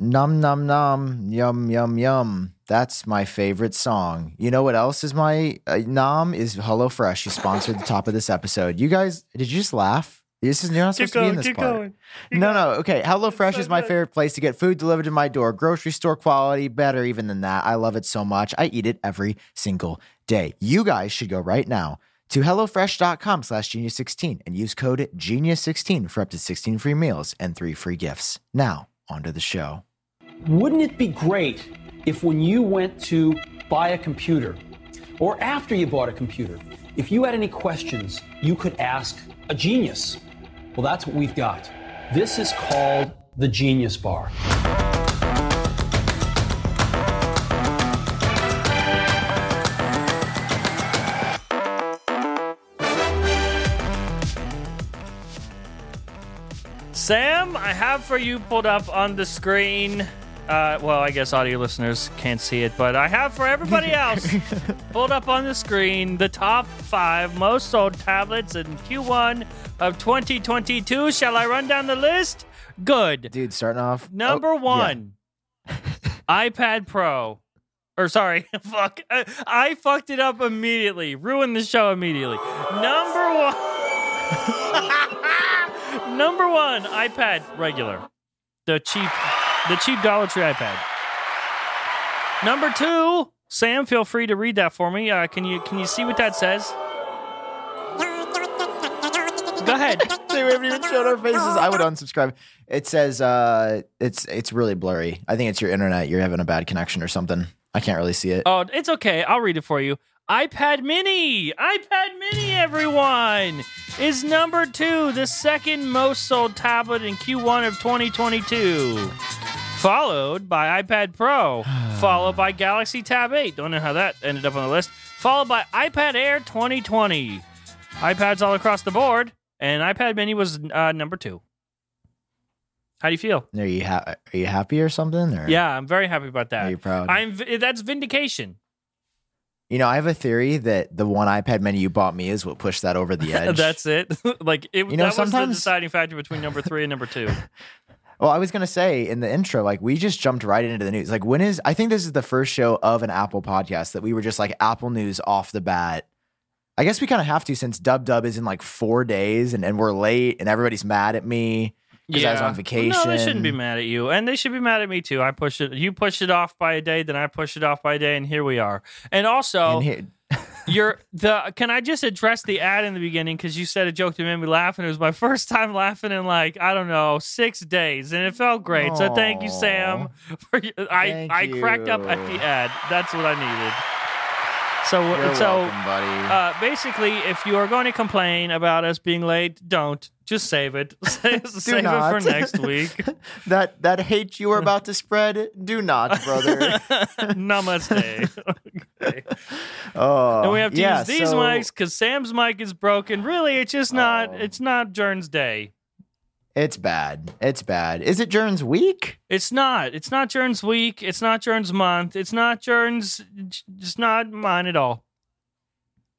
Num num num, yum yum yum. That's my favorite song. You know what else is my uh, nom is HelloFresh. You sponsored the top of this episode. You guys, did you just laugh? This is you're not supposed to be in this part. No, no. Okay, HelloFresh so is my good. favorite place to get food delivered to my door. Grocery store quality, better even than that. I love it so much. I eat it every single day. You guys should go right now to HelloFresh.com slash Genius16 and use code Genius16 for up to 16 free meals and three free gifts. Now, onto the show. Wouldn't it be great if when you went to buy a computer, or after you bought a computer, if you had any questions, you could ask a genius? Well, that's what we've got. This is called the Genius Bar. Sam, I have for you pulled up on the screen. Uh, well, I guess audio listeners can't see it, but I have for everybody else pulled up on the screen the top five most sold tablets in Q1 of 2022. Shall I run down the list? Good. Dude, starting off. Number oh, yeah. one, iPad Pro. Or sorry, fuck. I, I fucked it up immediately. Ruined the show immediately. Number one. Number one, iPad regular. The cheap the cheap Dollar Tree iPad. Number two, Sam, feel free to read that for me. Uh, can you can you see what that says? Go ahead. They haven't even shown our faces. I would unsubscribe. It says uh it's it's really blurry. I think it's your internet. You're having a bad connection or something. I can't really see it. Oh, it's okay. I'll read it for you. iPad Mini, iPad Mini, everyone, is number two, the second most sold tablet in Q1 of 2022. Followed by iPad Pro, followed by Galaxy Tab 8. Don't know how that ended up on the list. Followed by iPad Air 2020. iPads all across the board, and iPad Mini was uh, number two. How do you feel? Are you ha- are you happy or something? Or Yeah, I'm very happy about that. are you proud? I'm. That's vindication. You know, I have a theory that the one iPad Mini you bought me is what pushed that over the edge. That's it. like it, You know, that was the sometimes- deciding factor between number three and number two. Well, I was gonna say in the intro, like we just jumped right into the news. Like when is I think this is the first show of an Apple podcast that we were just like Apple news off the bat. I guess we kind of have to since Dub Dub is in like four days and, and we're late and everybody's mad at me because I was on vacation. No, they shouldn't be mad at you, and they should be mad at me too. I pushed it. You pushed it off by a day, then I pushed it off by a day, and here we are. And also, And here- you're the. Can I just address the ad in the beginning because you said a joke that made me laugh, and it was my first time laughing in like I don't know six days, and it felt great. So thank you, Sam. For your- I Thank I cracked up at the ad. That's what I needed. So You're so welcome, uh, basically, if you are going to complain about us being late, don't. Just save it. save it for next week. that that hate you are about to spread, do not, brother. Namaste. okay. Oh, And we have to yeah, use these so- mics because Sam's mic is broken. Really, it's just not. Oh. It's not Jern's day. It's bad. It's bad. Is it Jern's week? It's not. It's not Jern's week. It's not Jern's month. It's not Jern's. It's not mine at all.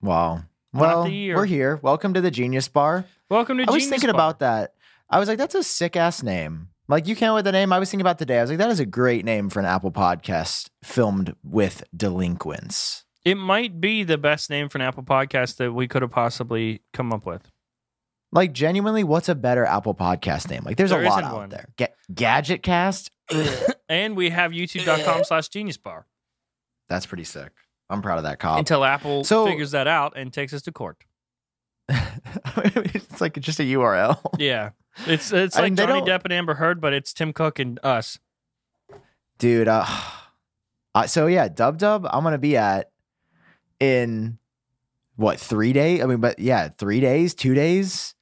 Wow. Well, we're here. Welcome to the Genius Bar. Welcome to I was Genius thinking Bar. about that. I was like, that's a sick ass name. Like, you can't with the name. I was thinking about today. I was like, that is a great name for an Apple podcast filmed with delinquents. It might be the best name for an Apple podcast that we could have possibly come up with. Like, genuinely, what's a better Apple podcast name? Like, there's There a lot isn't out one. there. Ga- Gadget Cast. And we have youtube.com slash genius bar That's pretty sick. I'm proud of that cop. until Apple So- figures that out and takes us to court. it's like just a URL. Yeah. It's it's I like mean, they Johnny don't- Depp and Amber Heard, but it's Tim Cook and us. dude. Uh, uh, so yeah, Dub Dub, I'm gonna be at in what three days? I mean, but yeah, three days, two days.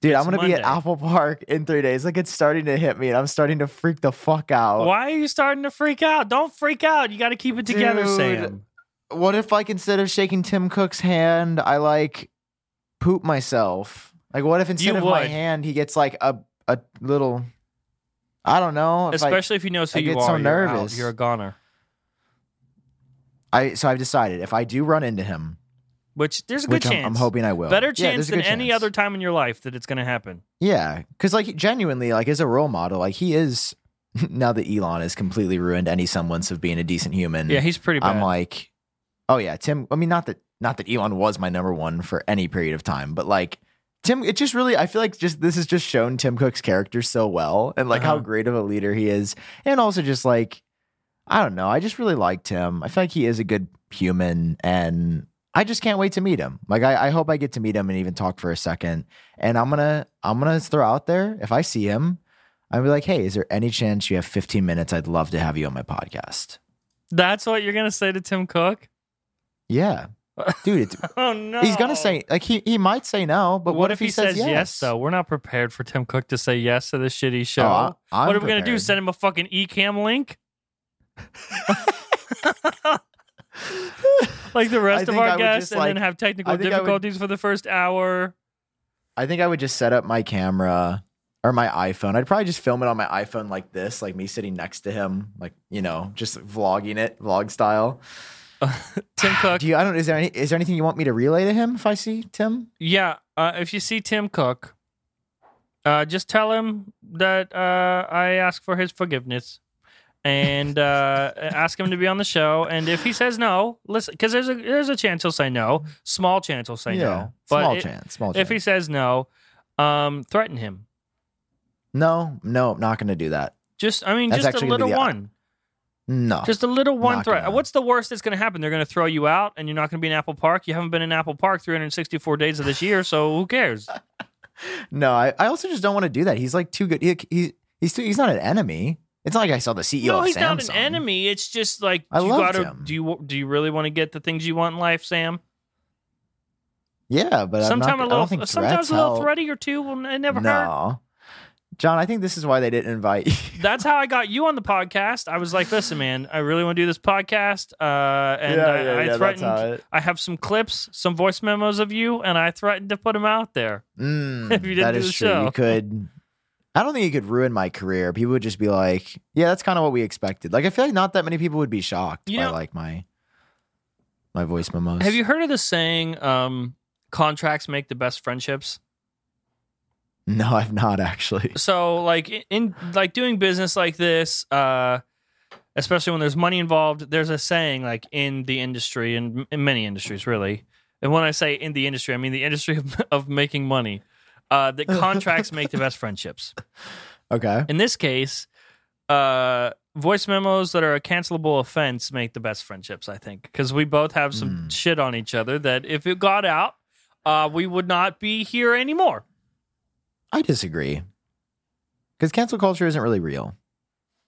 Dude, It's I'm gonna be at Monday. Apple Park in three days. Like it's starting to hit me, and I'm starting to freak the fuck out. Why are you starting to freak out? Don't freak out. You got to keep it together, Dude. Sam. What if like instead of shaking Tim Cook's hand, I like poop myself? Like what if instead You of my would. hand, he gets like a a little. I don't know. if I- Especially if he knows who I you get are. so You're out. nervous. You're a goner. I so I've decided if I do run into him, Which there's a good which I'm, chance. I'm hoping I will. Better Yeah, chance there's a than good any chance. other time in your life that it's going to happen. Yeah, because like genuinely, like as a role model, like he is now that Elon has completely ruined any semblance of being a decent human. Yeah, he's pretty bad. I'm like, oh yeah, Tim. I mean, not that not that Elon was my number one for any period of time, but like Tim, it just really I feel like just this has just shown Tim Cook's character so well and like how Uh-huh. great of a leader he is, and also just like I don't know, I just really liked him. I feel like he is a good human, and I just can't wait to meet him. Like I, I hope I get to meet him and even talk for a second. And I'm gonna I'm gonna throw out there if I see him, I'll be like, hey, is there any chance you have 15 minutes? I'd love to have you on my podcast. That's what you're gonna say to Tim Cook? Yeah. Dude, it's, Oh no. he's gonna say like he, he might say no, but what, if he says, yes? Though we're not prepared for Tim Cook to say yes to this shitty oh, show. I- what are we gonna do? Send him a fucking Ecamm link? like the rest of I our guests, and then have technical I would- difficulties for the first hour. I think I would just set up my camera or my iPhone. I'd probably just film it on my iPhone like this, like me sitting next to him, like you know, just vlogging it, vlog style. Tim Cook, Do you? I don't. Is there any? Is there anything you want me to relay to him if I see Tim? yeah. Uh, if you see Tim Cook, uh, just tell him that uh, I ask for his forgiveness. and uh, ask him to be on the show. And if he says no, listen, because there's a there's a chance he'll say no, small chance he'll say no. But small it- chance. Small chance. if he says no, um, threaten him. no, no, I'm not going to do that. Just, I mean, That's just a little the- one. No, Just a little one threat. gonna. What's the worst that's going to happen? They're going to throw you out, and you're not going to be in Apple Park. You haven't been in Apple Park 364 days of this year, so who cares? no. I, I also just don't want to do that. He's like too good. He, he, he's too, he's not an enemy. It's not like I saw the CEO no, of he's Samsung. not an enemy. It's just like I you gotta. him. Do you do you really want to get the things you want in life, Sam? Yeah, but Sometimes not, a little, sometimes a little help. thready or two will it never hurt. Jon. I think this is why they didn't invite you. That's how I got you on the podcast. I was like, listen, man, I really want to do this podcast, uh, and I, I threatened. I have some clips, some voice memos of you, and I threatened to put them out there. Mm, If you didn't that do is the true. show. You could. I don't think you could ruin my career. People would just be like, "Yeah, that's kind of what we expected." Like, I feel like not that many people would be shocked You by know- like my my voice memos. Have you heard of the saying, um, "Contracts make the best friendships"? No, I've not actually. so like in- in like doing business like this uh especially when there's money involved there's a saying like in the industry and in many industries really and when i say in the industry i mean the industry of, of making money uh that contracts make the best friendships Okay. in this case uh voice memos that are a cancelable offense make the best friendships i think because we both have some Mm. shit on each other that if it got out uh we would not be here anymore I disagree. Because cancel culture isn't really real.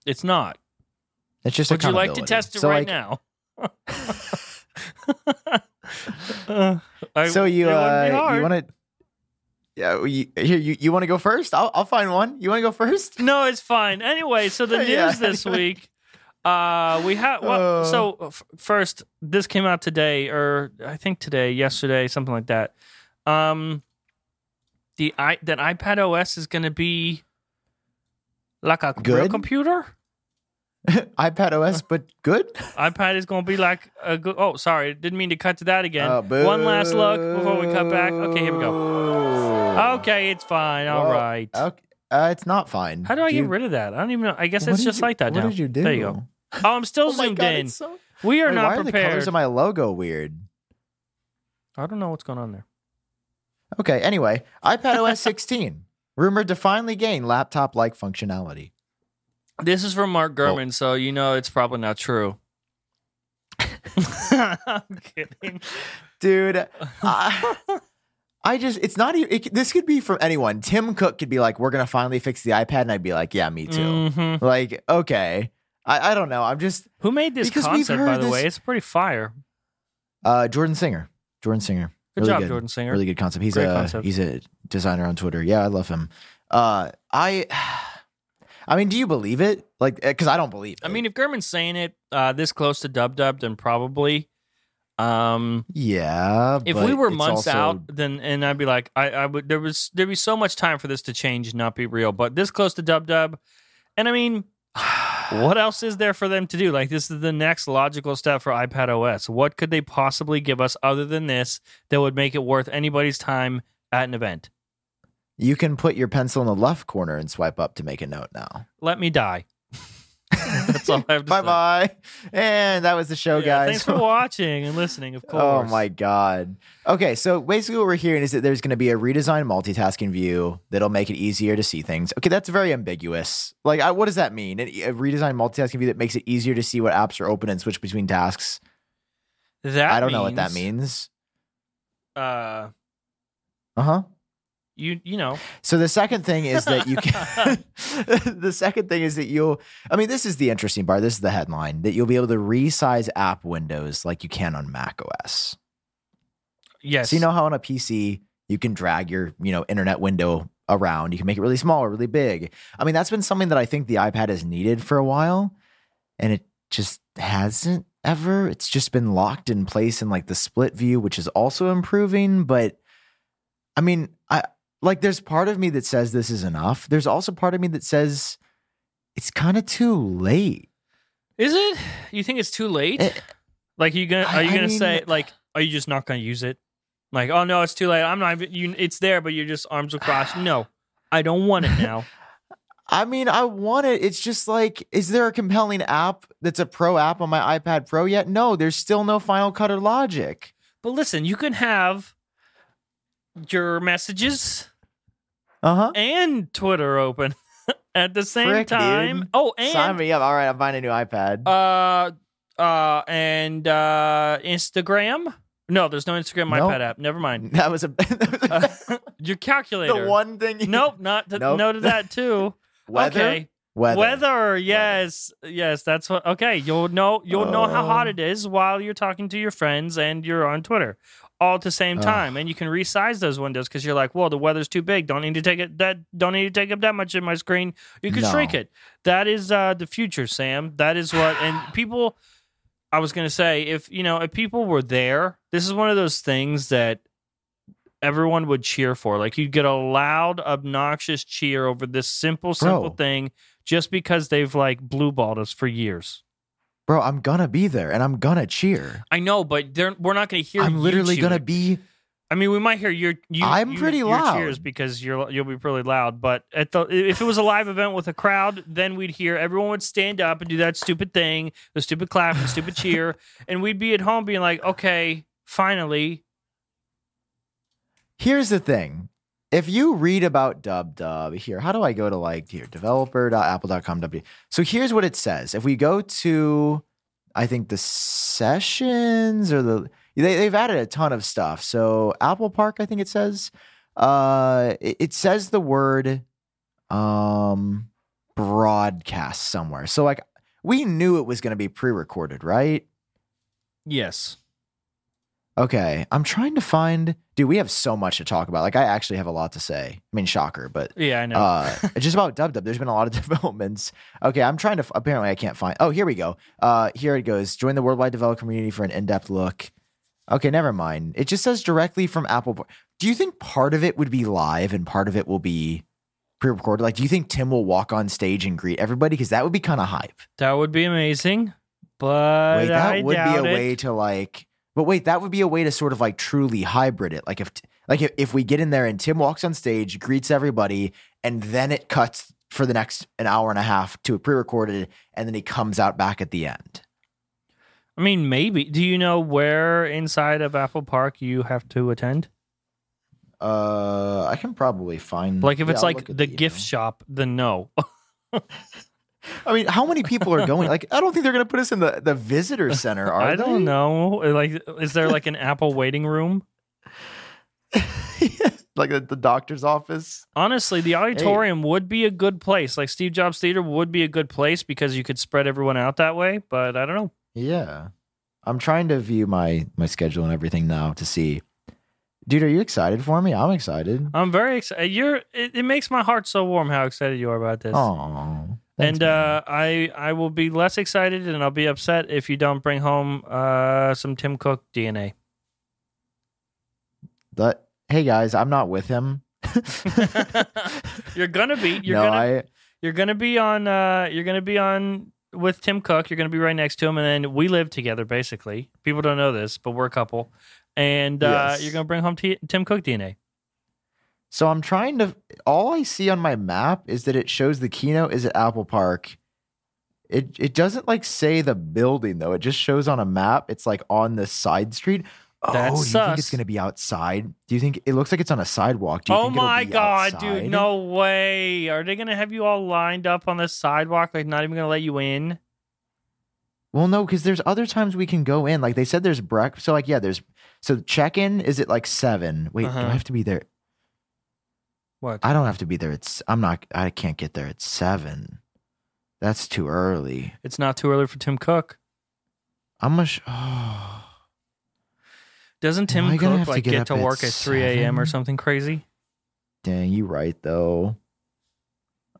it's not It's just. Would you like to test it So, right like, now? Uh, I- So you it wouldn't be uh, you want to? Yeah, you, here you you want to go first? I'll I'll find one. You want to go first? No, it's fine. Anyway, so the news Yeah, this anyway. week, uh, we have. Well, Uh. so f- first, this came out today, or I think today, yesterday, something like that. Um, the i that iPad OS is going to be like a real Good? computer. iPad OS, but good. iPad is going to be like a good. Oh, sorry, didn't mean to cut to that again. Oh, One last look before we cut back. Okay, here we go. go. Okay, it's fine. All Well, right. Okay. Uh, it's not fine. How do I Do get you- rid of that? I don't even know. I guess what it's just you- like that what now. did you do? There you go. Oh, I'm still Oh zoomed God, in. so- We are Wait, not why are the colors of my logo weird? I don't know what's going on there. Okay. Anyway, iPad OS 16 rumored to finally gain laptop-like functionality. This is from Mark Gurman, so you know it's probably not true. I'm kidding. dude. I, I just, it's not even, it, this could be from anyone. Tim Cook could be like, we're going to finally fix the iPad. And I'd be like, yeah, me too. Mhm. Like, okay. I, I don't know. I'm just, Who made this Because we've concept, by heard the way? It's pretty fire. uh, Jordan Singer. Jordan Singer. Good Really job, good. Jordan Singer. Really good concept. He's Great a, concept. he's a designer on Twitter. Yeah, I love him. Uh, I, I mean, do you believe it? Like, because I don't believe it. I mean, if Gurman's saying it uh, this close to Dub Dub, then probably. Um, yeah. if we were months also- out, then and I'd be like, I, I would. There was there'd be so much time for this to change and not be real. But this close to Dub Dub, and I mean, what else is there for them to do? Like this is the next logical step for iPad OS. What could they possibly give us other than this that would make it worth anybody's time at an event? you can put your pencil in the left corner and swipe up to make a note now. Let me die. all I have to bye say. bye. And that was the show, Yeah, guys. Thanks for watching and listening, of course. Oh my god. Okay, so basically what we're hearing is that there's going to be a redesigned multitasking view that'll make it easier to see things. Okay, that's very ambiguous. Like, I, what does that mean? A a redesigned multitasking view that makes it easier to see what apps are open and switch between tasks. That I don't know what that means. Uh, Uh huh. You you know, So the second thing is that you can. the second thing is that you'll. I mean, this is the interesting part. This is the headline that you'll be able to resize app windows like you can on Mac OS. yes. So you know how on a PC you can drag your, you know, internet window around. You can make it really small or really big. I mean, that's been something that I think the iPad has needed for a while, and it just hasn't ever. It's just been locked in place in like the split view, which is also improving. But I mean, I like there's part of me that says this is enough. There's also part of me that says it's kind of too late. Is it? You think it's too late? Eh, like, you gonna are you I gonna mean- say like, are you just not gonna use it? Like, oh no, it's too late. I'm not. even- You, it's there, but you're just arms across. No, I don't want it now. I mean, I want it. It's just like, is there a compelling app that's a pro app on my iPad Pro yet? No, there's still no Final Cut or Logic. but listen, you can have your messages Uh huh. and Twitter open at the same Frick, time. dude. Oh, Sign me up. All right, I'm buying a new iPad. uh, uh, and uh, Instagram. No, there's no Instagram Nope. iPad app. Never mind. that was a, Uh, your calculator. the one thing. You, Nope, not to, Nope. no to that too. Weather. Okay. Weather. Weather, yes, yes, that's what. Okay, you'll know you'll know how hot Oh. it is while you're talking to your friends and you're on Twitter, all at the same time, and you can resize those windows because you're like, well, the weather's too big. Don't need to take it that. Don't need to take up that much in my screen. You can No. shrink it. That is uh, the future, Sam. That is what. And people, I was gonna say, if you know, if people were there, this is one of those things that everyone would cheer for. Like you'd get a loud, obnoxious cheer over this simple, simple Bro. thing just because they've like blue balled us for years. Bro, I'm gonna be there and I'm gonna cheer. I know, but they're, we're not to hear. I'm literally gonna be. I mean, we might hear your. You, I'm you- pretty your loud. cheers because you're you'll be pretty loud. But at the if it was a live event with a crowd, then we'd hear everyone would stand up and do that stupid thing, the stupid clap, and stupid cheer, and we'd be at home being like, okay, finally, Here's the thing. If you read about Dub Dub here, how do I go to like here developer.apple.com w. So here's what it says. If we go to I think the sessions or the they, they've added a ton of stuff. So Apple Park, I think it says. Uh it, it says the word um broadcast somewhere. So like we knew it was gonna be pre-recorded, right? yes, Okay. I'm trying to find dude, we have so much to talk about. Like I actually have a lot to say. I mean, shocker, but yeah, I know. uh, just about Dub Dub. There's been a lot of developments. Okay, I'm trying to. Apparently, I can't find. Oh, here we go. Uh, here it goes. Join the worldwide developer community for an in-depth look. Okay, never mind. It just says directly from Apple. Do you think part of it would be live and part of it will be pre-recorded? Like, do you think Tim will walk on stage and greet everybody? Because that would be kind of hype. that would be amazing, but Wait, that I would be a it. way to like. But wait, that would be a way to sort of like truly hybrid it. Like if like if, if we get in there and Tim walks on stage, greets everybody, and then it cuts for the next an hour and a half to a pre-recorded, and then he comes out back at the end. I mean, maybe. Do you know where inside of Apple Park you have to attend? Uh, I can probably find Like if yeah, it's I'll like the email. gift shop, then no. I mean, how many people are going? Like, I don't think they're going to put us in the the visitor center. Are I don't know. Like, is there like an Apple waiting room? like at the doctor's office. Honestly, the auditorium would be a good place. Like Steve Jobs Theater would be a good place because you could spread everyone out that way. But I don't know. Yeah. I'm trying to view my my schedule and everything now to see. Dude, are you excited for me? I'm excited. I'm very excited. You're. It, it makes my heart so warm how excited you are about this. Oh. And uh, I I will be less excited and I'll be upset if you don't bring home uh, some Tim Cook DNA. but hey guys, I'm not with him. You're gonna be. You're no, gonna. I You're gonna be on. Uh, you're gonna be on with Tim Cook. You're gonna be right next to him, and then we live together. Basically, people don't know this, but we're a couple, and uh, Yes. you're gonna bring home T- Tim Cook DNA. So I'm trying to all I see on my map is that it shows the keynote is at Apple Park. It it doesn't like say the building though. It just shows on a map. It's like on the side street. Oh, That's do you think it's gonna be outside? Do you think it looks like it's on a sidewalk? Do you Oh think it'll my god, outside? dude! No way. Are they gonna have you all lined up on the sidewalk, like not even gonna let you in? Well, no, because there's other times we can go in. Like they said, there's breakfast. So like, yeah, there's so check in is it like seven? Wait, do Uh-huh. I have to be there? What? I don't have to be there. It's I'm not. I can't get there at seven. That's too early. It's not too early for Tim Cook. I'm a. Sh- oh. Doesn't Tim Cook like get get to work at 3 a.m. or something crazy? Dang, you right though.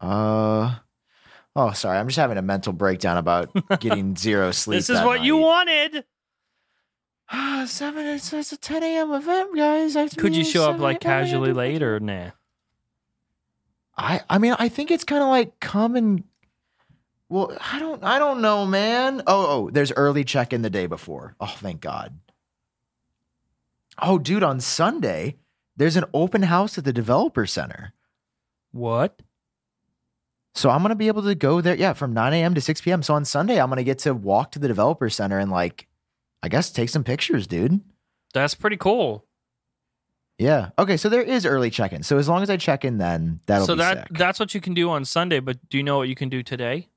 Uh. Oh, sorry. I'm just having a mental breakdown about getting zero sleep. this is what you wanted. Ah, seven. It's, it's a 10 a.m. event, guys. I have to Could you show up like casually late or nah? I I mean I think it's kind of like come and well I don't I don't know man. Oh oh there's early check in the day before. Oh thank God. Oh dude on Sunday there's an open house at the developer center. What? So I'm gonna be able to go there yeah from 9 a.m. to 6 p.m. So on Sunday I'm gonna get to walk to the developer center and like I guess take some pictures, dude. That's pretty cool. Yeah. Okay. So there is early check in. So as long as I check in, then that'll so be that sick. that's what you can do on Sunday. But do you know what you can do today?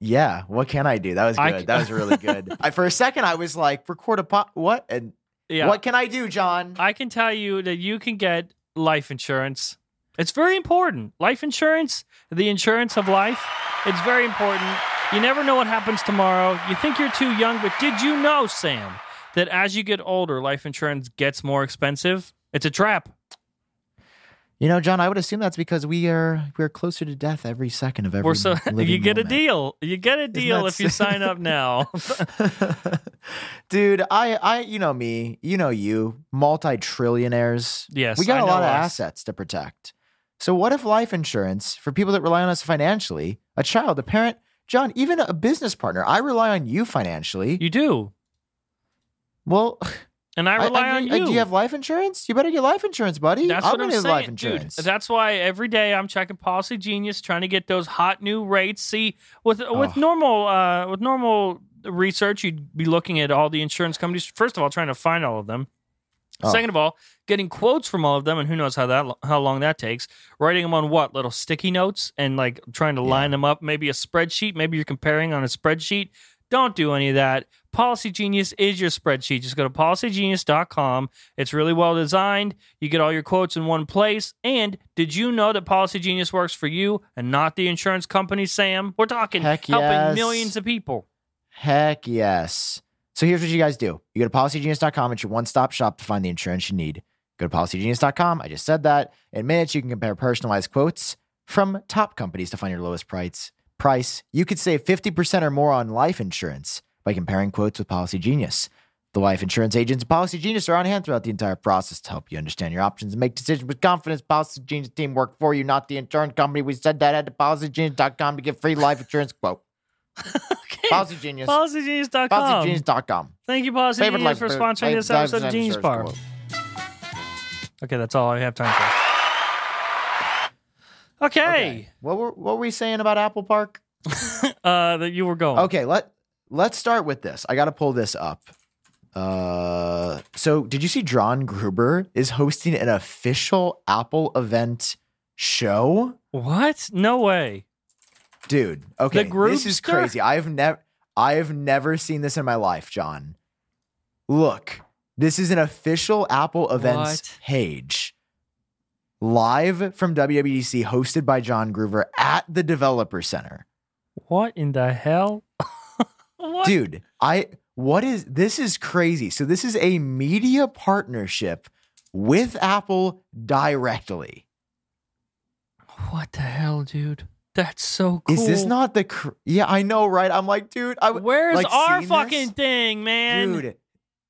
Yeah, what can I do? That was good. that was really good. I, for a second, I was like, record a pop. What? And Yeah. what can I do, Jon? I can tell you that you can get life insurance. It's very important. Life insurance, the insurance of life, it's very important. You never know what happens tomorrow. You think you're too young, but did you know, Sam, that as you get older, life insurance gets more expensive? It's a trap. you know, Jon, I would assume that's because we are we're closer to death every second of every. We're so you get a deal. You get a deal if you sign up now. Dude, I, I, you know me, you know you, multi-trillionaires. Yes, we got I a lot know of us. assets to protect. So what if life insurance for people that rely on us financially, a child, a parent, Jon, even a business partner, I rely on you financially. you do. Well, And I rely I- on I- you. Do you have life insurance? You better get life insurance, buddy. That's I'm what I'm saying, life dude. That's why every day I'm checking Policy Genius, trying to get those hot new rates. See, with with Oh. normal uh, with normal research, you'd be looking at all the insurance companies. First of all, trying to find all of them. Oh. Second of all, getting quotes from all of them, and who knows how that how long that takes. Writing them on what little sticky notes and like trying to Yeah. line them up. Maybe a spreadsheet. Maybe you're comparing on a spreadsheet. Don't do any of that. Policy Genius is your spreadsheet. Just go to policygenius.com. It's really well designed. You get all your quotes in one place. And did you know that Policy Genius works for you and not the insurance company, Sam? We're talking Heck helping yes. millions of people. Heck yes. So here's what you guys do. You go to policygenius.com. It's your one-stop shop to find the insurance you need. Go to policygenius.com. I just said that. In minutes, you can compare personalized quotes from top companies to find your lowest price. Price. You could save 50% or more on life insurance by comparing quotes with Policy Genius. The life insurance agents at Policy Genius are on hand throughout the entire process to help you understand your options and make decisions with confidence. Policy Genius team work for you, not the insurance company. We said that. To policygenius.com to get free life insurance quote. Okay. Policy Genius. PolicyGenius.com. PolicyGenius.com. Thank you, Policy Favorite Genius, life- for sponsoring life- this life episode of Genius Bar. quote. Okay, that's all I have time for. Okay. What were what were we saying about Apple Park? Uh, that you were going. Okay, let let's start with this. I got to pull this up. Uh, so did you see John Gruber is hosting an official Apple event show? What? No way. Dude, okay, this is crazy. I've never I've never seen this in my life, Jon. Look, this is an official Apple events What? page. Live from WWDC, hosted by John Gruber at the Developer Center. What in the hell? what? Dude, I what is this is crazy. So this is a media partnership with Apple directly. What the hell, dude? That's so cool. Is this not the cr- Yeah, I know, right? I'm like, dude, I Where's like, our fucking this? thing, man? dude.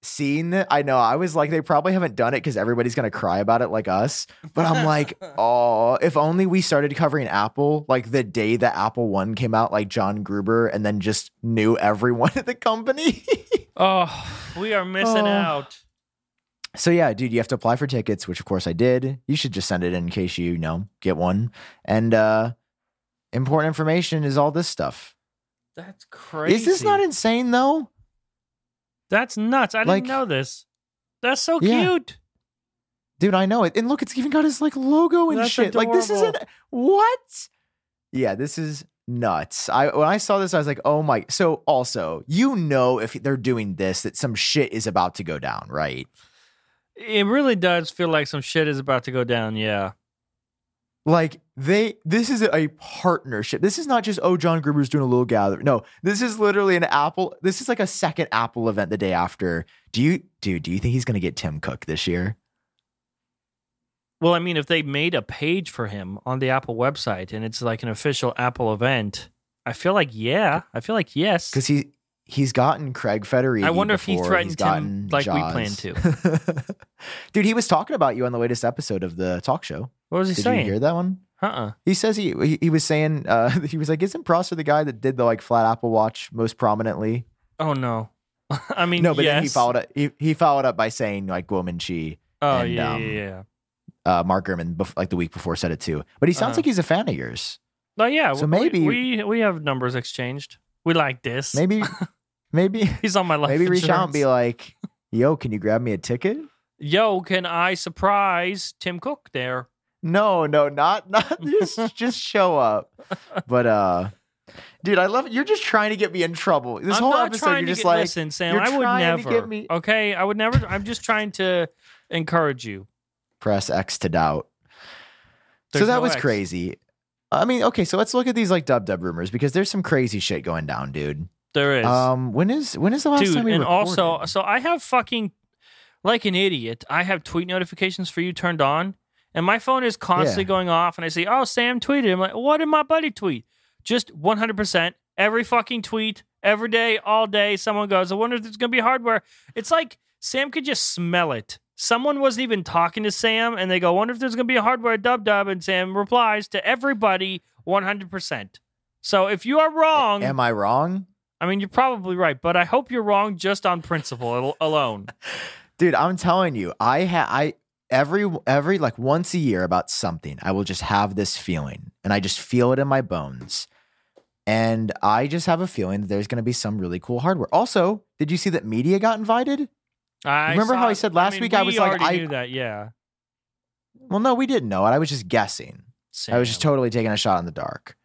Seeing that, I know. I was like, they probably haven't done it because everybody's gonna cry about it like us. But I'm like, oh, if only we started covering Apple like the day that Apple One came out, like John Gruber, and then just knew everyone at the company. Oh, we are missing Oh. out. So yeah, dude, you have to apply for tickets, which of course I did. You should just send it in, in case you, you know get one. And uh important information is all this stuff. That's crazy. Is this not insane though? That's nuts. I didn't know this. That's so Yeah. cute. Dude, I know it. And look, it's even got his like logo and That's shit. Like this isn't what? Yeah, this is nuts. I when I saw this, I was like, oh my. So also, you know, if they're doing this, that some shit is about to go down, right? It really does feel like some shit is about to go down. Yeah. Like they, this is a partnership. This is not just oh, John Gruber's doing a little gathering. No, this is literally an Apple. This is like a second Apple event the day after. Do you, dude? Do you think he's gonna get Tim Cook this year? Well, I mean, if they made a page for him on the Apple website and it's like an official Apple event, I feel like yeah. I feel like yes. Because he he's gotten Craig Federighi. I wonder if he threatened him like we Jaws. planned to. Dude, he was talking about you on the latest episode of the talk show. What was he Did saying? you hear that one? Uh-uh. He says he he, he was saying uh, he was like, "Isn't Prosser the guy that did the like flat Apple Watch most prominently?" Oh no. I mean, no, but yes. then he followed up. He, he followed up by saying like Kuo Ming-Chi, Oh and, yeah, um, yeah, yeah. uh, Mark Gurman, bef- like the week before said it too. But he sounds Uh-huh. like he's a fan of yours. Oh yeah. so we- maybe- we we have numbers exchanged. We like this. Maybe, maybe, he's on my life. maybe reach out and be like, "Yo, can you grab me a ticket?" Yo, can I surprise Tim Cook there? No, no, not not just just show up. But uh dude, I love it. You're just trying to get me in trouble. This I'm whole not episode trying you're to just get, like listen, Sam. I would never. get me- Okay, I would never. I'm just trying to encourage you. press X to doubt. so that no was X. crazy. I mean, okay, so let's look at these like dub dub rumors because there's some crazy shit going down, dude. There is, Um, when is when is the last dude, time we and recorded? also, so I have fucking like an idiot. I have tweet notifications for you turned on, and my phone is constantly Yeah. going off. And I say, "Oh, Sam tweeted." I'm like, "What did my buddy tweet?" Just 100 percent every fucking tweet, every day, all day. Someone goes, "I wonder if there's gonna be hardware." It's like Sam could just smell it. Someone wasn't even talking to Sam, and they go, "Wonder if there's gonna be a hardware dub dub," and Sam replies to everybody 100 percent. So if you are wrong, Am I wrong? I mean, you're probably right, but I hope you're wrong just on principle alone. Dude, I'm telling you, I ha I every every like once a year about something, I will just have this feeling, and I just feel it in my bones. And I just have a feeling that there's going to be some really cool hardware. Also, did you see that media got invited? I Remember how I said last mean, week I was like, I- knew that, yeah. Well, no, we didn't know it. I was just guessing. I was just totally taking a shot in the dark.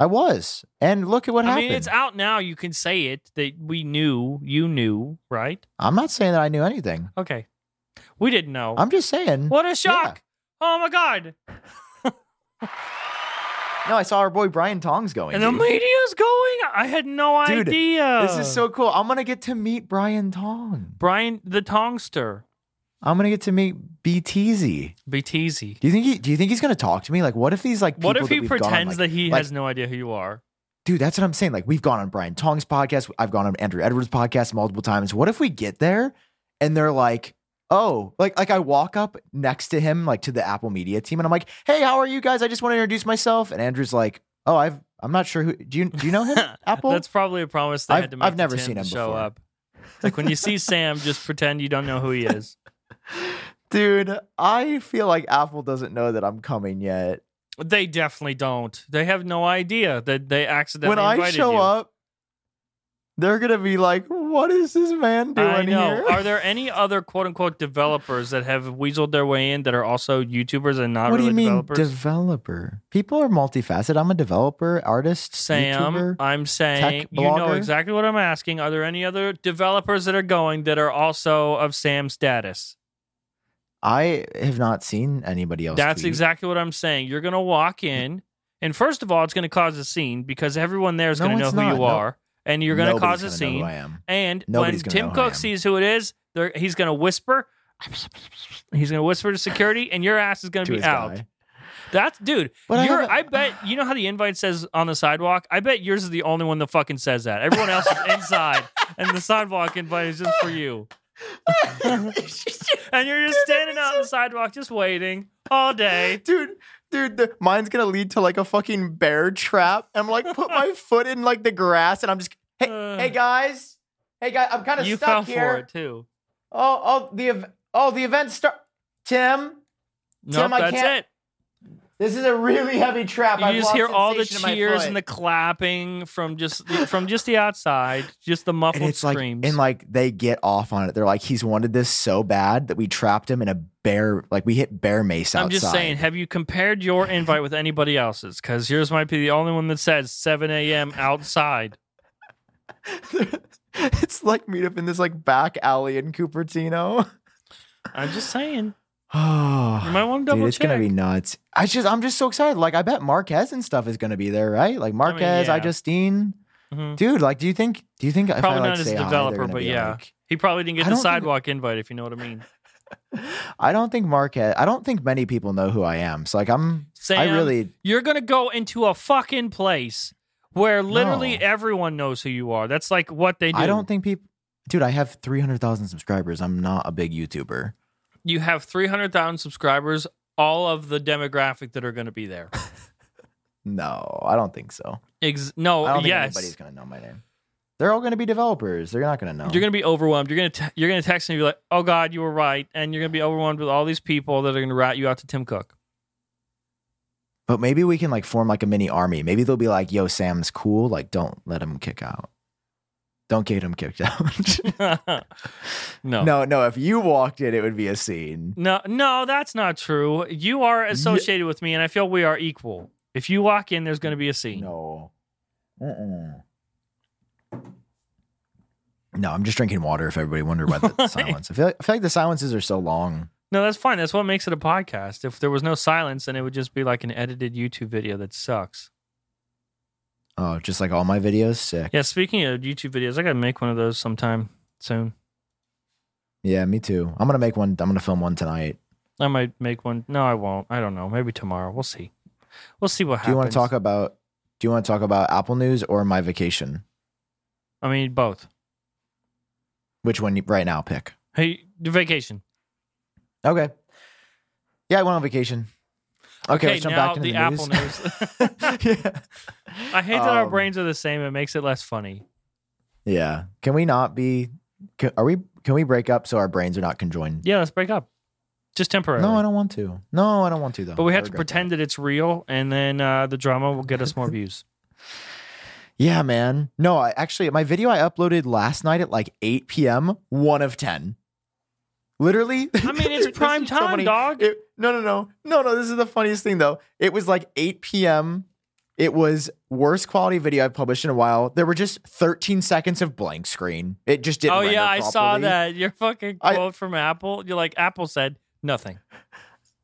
I was, and look at what I happened. mean, it's out now. You can say it that we knew, you knew, right? I'm not saying that I knew anything. Okay, we didn't know. I'm just saying. what a shock! Oh my god! No, I saw our boy Brian Tongs going. And the dude. media's going. I had no Dude, idea. This is so cool. I'm gonna get to meet Brian Tong. Brian the Tongster. I'm gonna get to meet BTZ. BTZ. Do you think he? Do you think he's gonna talk to me? Like, what if he's like? What if he we've on, pretends like- that he like- has no idea who you are? Dude, that's what I'm saying. Like, we've gone on Brian Tong's podcast. I've gone on Andru Edwards' podcast multiple times. What if we get there and they're like, oh, like, like I walk up next to him, like to the Apple Media team, and I'm like, hey, how are you guys? I just want to introduce myself. And Andru's like, oh, I've, I'm not sure who. Do you, do you know him? Apple. That's probably a promise they I've- had to make I've never seen him show before. up. Like when you see Sam, just pretend you don't know who he is. Dude, I feel like Apple doesn't know that I'm coming yet. They definitely don't. They have no idea that they accidentally when I invited show you. up, they're gonna be like, "What is this man doing I know. here?" Are there any other quote unquote developers that have weaseled their way in that are also YouTubers and not what do really you mean, developers? developer? People are multifaceted. I'm a developer, artist, Sam, YouTuber. I'm saying you know exactly what I'm asking. Are there any other developers that are going that are also of Sam's status? I have not seen anybody else. That's tweet. exactly what I'm saying. You're going to walk in, and first of all, it's going to cause a scene because everyone there is No, going to know who not. you No. are, and you're going to cause a gonna know who scene. I am. And Nobody's when Tim Cook sees who it is, he's going to whisper. He's going to whisper to security, and your ass is going To be out. guy. That's dude. But I you're, haven't- I, bet you know how the invite says on the sidewalk. I bet yours is the only one that fucking says that. Everyone else is inside, and the sidewalk invite is just for you. And you're just standing out on the sidewalk, just waiting all day. dude. Dude, the, mine's gonna lead to like a fucking bear trap. I'm like, put my foot in like the grass, and I'm just, hey, Uh. hey guys, hey guys, I'm kind of stuck fell here. for it too. Oh, oh, the ev- oh, the event start. Tim, Nope, Tim, I that's can't- it. This is a really heavy trap. You I've just hear all the sensation in my cheers and the clapping from just from just the outside, just the muffled and it's like screams. and like they get off on it. They're like, he's wanted this so bad that we trapped him in a bear. Like we hit bear mace outside. I'm just saying, have you compared your invite with anybody else's? Because yours might be the only one that says 7 a.m. outside. it's like meet up in this like back alley in Cupertino. I'm just saying. Oh, You might want to double Dude, it's check. gonna be nuts. I just, I'm just so excited. Like, I bet Marques and stuff is gonna be there, right? Like Marques, yeah. Justine, Mhm. dude. Like, do you think? Do you think if Probably I like not as a developer, but yeah. like- He probably didn't get the don't think- sidewalk invite, if you know what I mean. I don't think Marques. I don't think many people know who I am. So like, I'm. Sam, I really. you're gonna go into a fucking place where literally No. everyone knows who you are. That's like what they do. I don't think people. Dude, I have 300,000 subscribers. I'm not a big YouTuber. you have 300,000 subscribers, all of the demographic that are going to be there. No, I don't think so. Ex- no, I don't think yes. anybody's gonna know my name. They're all gonna be developers. They're not gonna know. You're going to be overwhelmed. You're going to you're going to text me and be like, "Oh God, you were right," and you're going to be overwhelmed with all these people that are going to rat you out to Tim Cook. But maybe we can like form like a mini army. Maybe they'll be like, "Yo, Sam's cool. Like, don't let him kick out. Don't get him kicked out." no. no, no. If you walked in, it would be a scene. No, no, that's not true. You are associated with me, and I feel we are equal. If you walk in, there's going to be a scene. No. Mm-mm. No, I'm just drinking water. If everybody wondered why the silence, I feel, like, I feel like the silences are so long. No, that's fine. That's what makes it a podcast. If there was no silence, then it would just be like an edited YouTube video that sucks. Oh, just like all my videos, sick. Yeah, speaking of YouTube videos, I got to make one of those sometime soon. Yeah, me too. I'm gonna make one. I'm gonna film one tonight. I might make one. No, I won't. I don't know. Maybe tomorrow. We'll see. We'll see what happens. Do you want to talk about? Do you want to talk about Apple News or my vacation? I mean, both. Which one you, right now? Pick. Hey, the vacation. Okay. Yeah, I went on vacation. Okay, Okay, let's jump now back into the the, Apple news. yeah. I hate that our Um, brains are the same. It makes it less funny. Yeah. Can we not be? Can, are we? Can we break up so our brains are not conjoined? Yeah, let's break up. Just temporarily. No, I don't want to. No, I don't want to though. But we have to pretend that. it's real, and then uh, the drama will get us more views. Yeah, man. No, I actually my video I uploaded last night at like 8 p.m. One of ten. Literally. I mean, it's prime so time, funny. dog. It- no, no, no, no, no. This is the funniest thing though. It was like 8 p.m. It was worst quality video I've published in a while. There were just 13 seconds of blank screen. It just didn't. oh yeah, I saw that. Your fucking I- quote from Apple. You're like, Apple said nothing.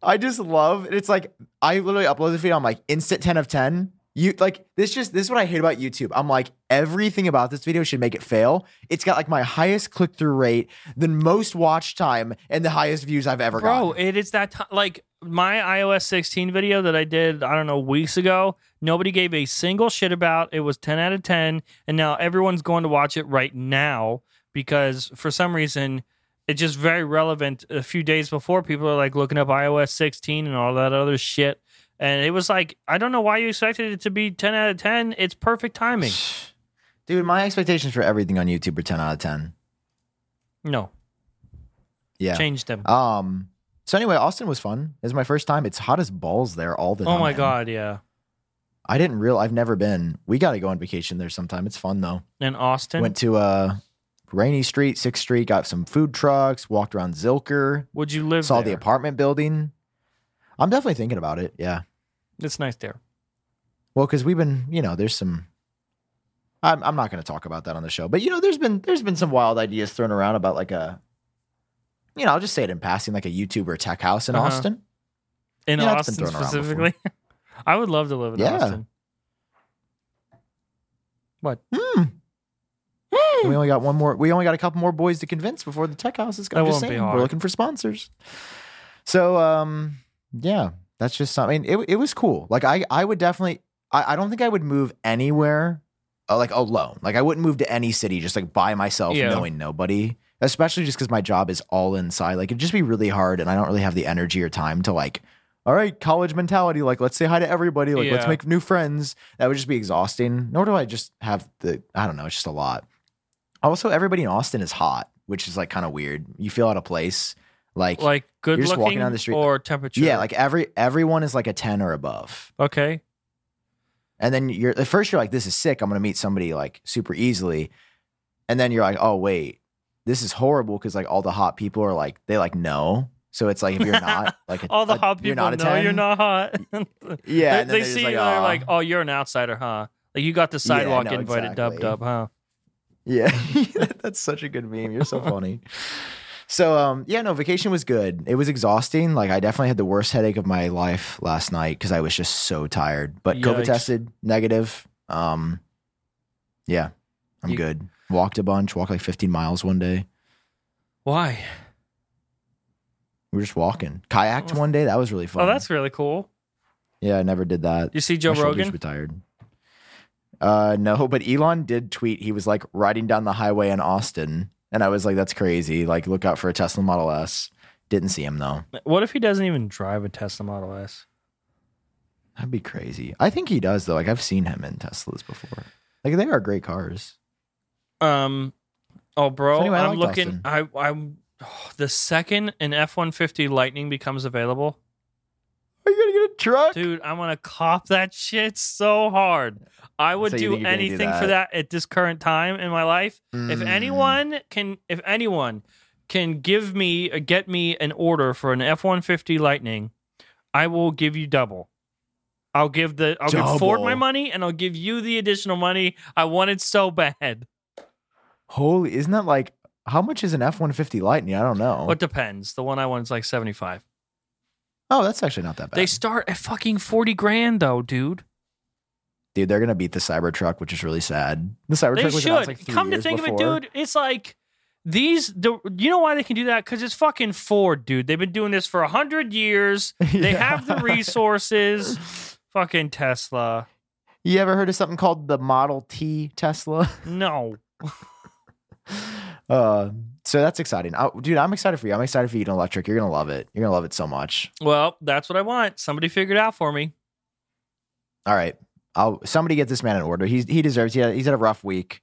I just love it's like I literally uploaded the video. I'm like instant 10 of 10. You like this just this is what I hate about YouTube. I'm like everything about this video should make it fail. It's got like my highest click through rate, the most watch time, and the highest views I've ever Bro, gotten. it is that ti like my iOS 16 video that I did, I don't know, weeks ago. Nobody gave a single shit about. It was 10 out of 10, and now everyone's going to watch it right now because for some reason it's just very relevant. A few days before, people are like looking up iOS 16 and all that other shit, and it was like, I don't know why you expected it to be 10 out of 10. It's perfect timing. Dude, my expectations for everything on YouTube are 10 out of 10. No, Yeah. change them. Um. So anyway, Austin was fun. It's my first time. It's hot as balls there all the time. Oh my god, yeah. I didn't real. I've never been. We got to go on vacation there sometime. It's fun though. In Austin, Went to uh Rainy Street, Sixth Street. Got some food trucks. Walked around Zilker. would you live Saw there? the apartment building. I'm definitely thinking about it. Yeah. It's nice there. Well, because we've been, you know, there's some. I'm I'm not going to talk about that on the show, but you know, there's been there's been some wild ideas thrown around about like a. You know, I'll just say it in passing, like a YouTuber tech house in Uh-huh. Austin. In it's been Austin specifically. I would love to live in Yeah. Austin. What? Hmm. We only got one more. We only got a couple more boys to convince before the tech house is That going. Just won't be saying, hard. we're looking for sponsors. So, um, yeah, that's just something. It it was cool. Like I I would definitely. I, I don't think I would move anywhere, uh, like alone. Like I wouldn't move to any city just like by myself, Yeah. knowing nobody. Especially just because my job is all inside. Like it'd just be really hard, and I don't really have the energy or time to like. All right, college mentality. Like, let's say hi to everybody. Like, let's Yeah. make new friends. That would just be exhausting. Nor do I just have the. I don't know. It's just a lot. Also, everybody in Austin is hot, which is like kind of weird. You feel out of place. Like, Like good You're just walking looking down the street- or temperature? yeah, like every everyone is like a ten or above. okay. And then you're at first you're like, this is sick. I'm gonna meet somebody like super easily. And then you're like, oh wait, this is horrible because like all the hot people are like they like no. So it's like if you're not like a, All the a- hot you're people not a know you're not hot. Yeah, they, they see like, you. They're like, "Oh, you're an outsider, huh? Like you got the Yeah, sidewalk no, invited, dub exactly. dub, huh?" Yeah, that's such a good meme. You're so funny. So um yeah, no, vacation was good. It was exhausting. Like I definitely had the worst headache of my life last night because I was just so tired. But COVID tested negative. Um yeah, I'm You- good. Walked a bunch, walked like 15 miles one day. Why? We were just walking. Kayaked one day. That was really fun. Oh, that's really cool. yeah, I never did that. You see Joe My Rogan? were tired. Uh no, but Elon did tweet he was like riding down the highway in Austin. And I was like, that's crazy. Like, look out for a Tesla Model S. Didn't see him though. What if he doesn't even drive a Tesla Model S? That'd be crazy. I think he does though. Like I've seen him in Teslas before. Like they are great cars. Um. Oh, bro, So anyway, I I'm liked looking. I I'm oh, the second an F one fifty Lightning becomes available, Are you gonna get a truck? dude. I'm gonna cop that shit so hard. I would So do think do anything for that at this current time in my life. If Mm. anyone can, if anyone can give me, uh, get me an order for an F one fifty Lightning, I will give you double. I'll give the I'll give Ford my money and I'll give you the additional money. I want it so bad. Holy, isn't that like how much is an F one fifty Lightning? I don't know. Well, it depends. The one I want is like seventy five. Oh, that's actually not that bad. They start at fucking forty grand though, dude. Dude, they're gonna beat the Cybertruck, which is really sad. The Cybertruck They was should. announced like Come to think of it, dude, it's like these. The you know why they can do that? Because it's fucking Ford, dude. They've been doing this for a hundred years. They Yeah. have the resources. fucking Tesla. You ever heard of something called the Model T Tesla? No. Uh, so that's exciting, I, dude. I'm excited for you. I'm excited for you to electric. You're gonna love it. You're gonna love it so much. Well, that's what I want. Somebody figured out for me. All right, I'll somebody get this man an order. He's he deserves. He he's had a rough week.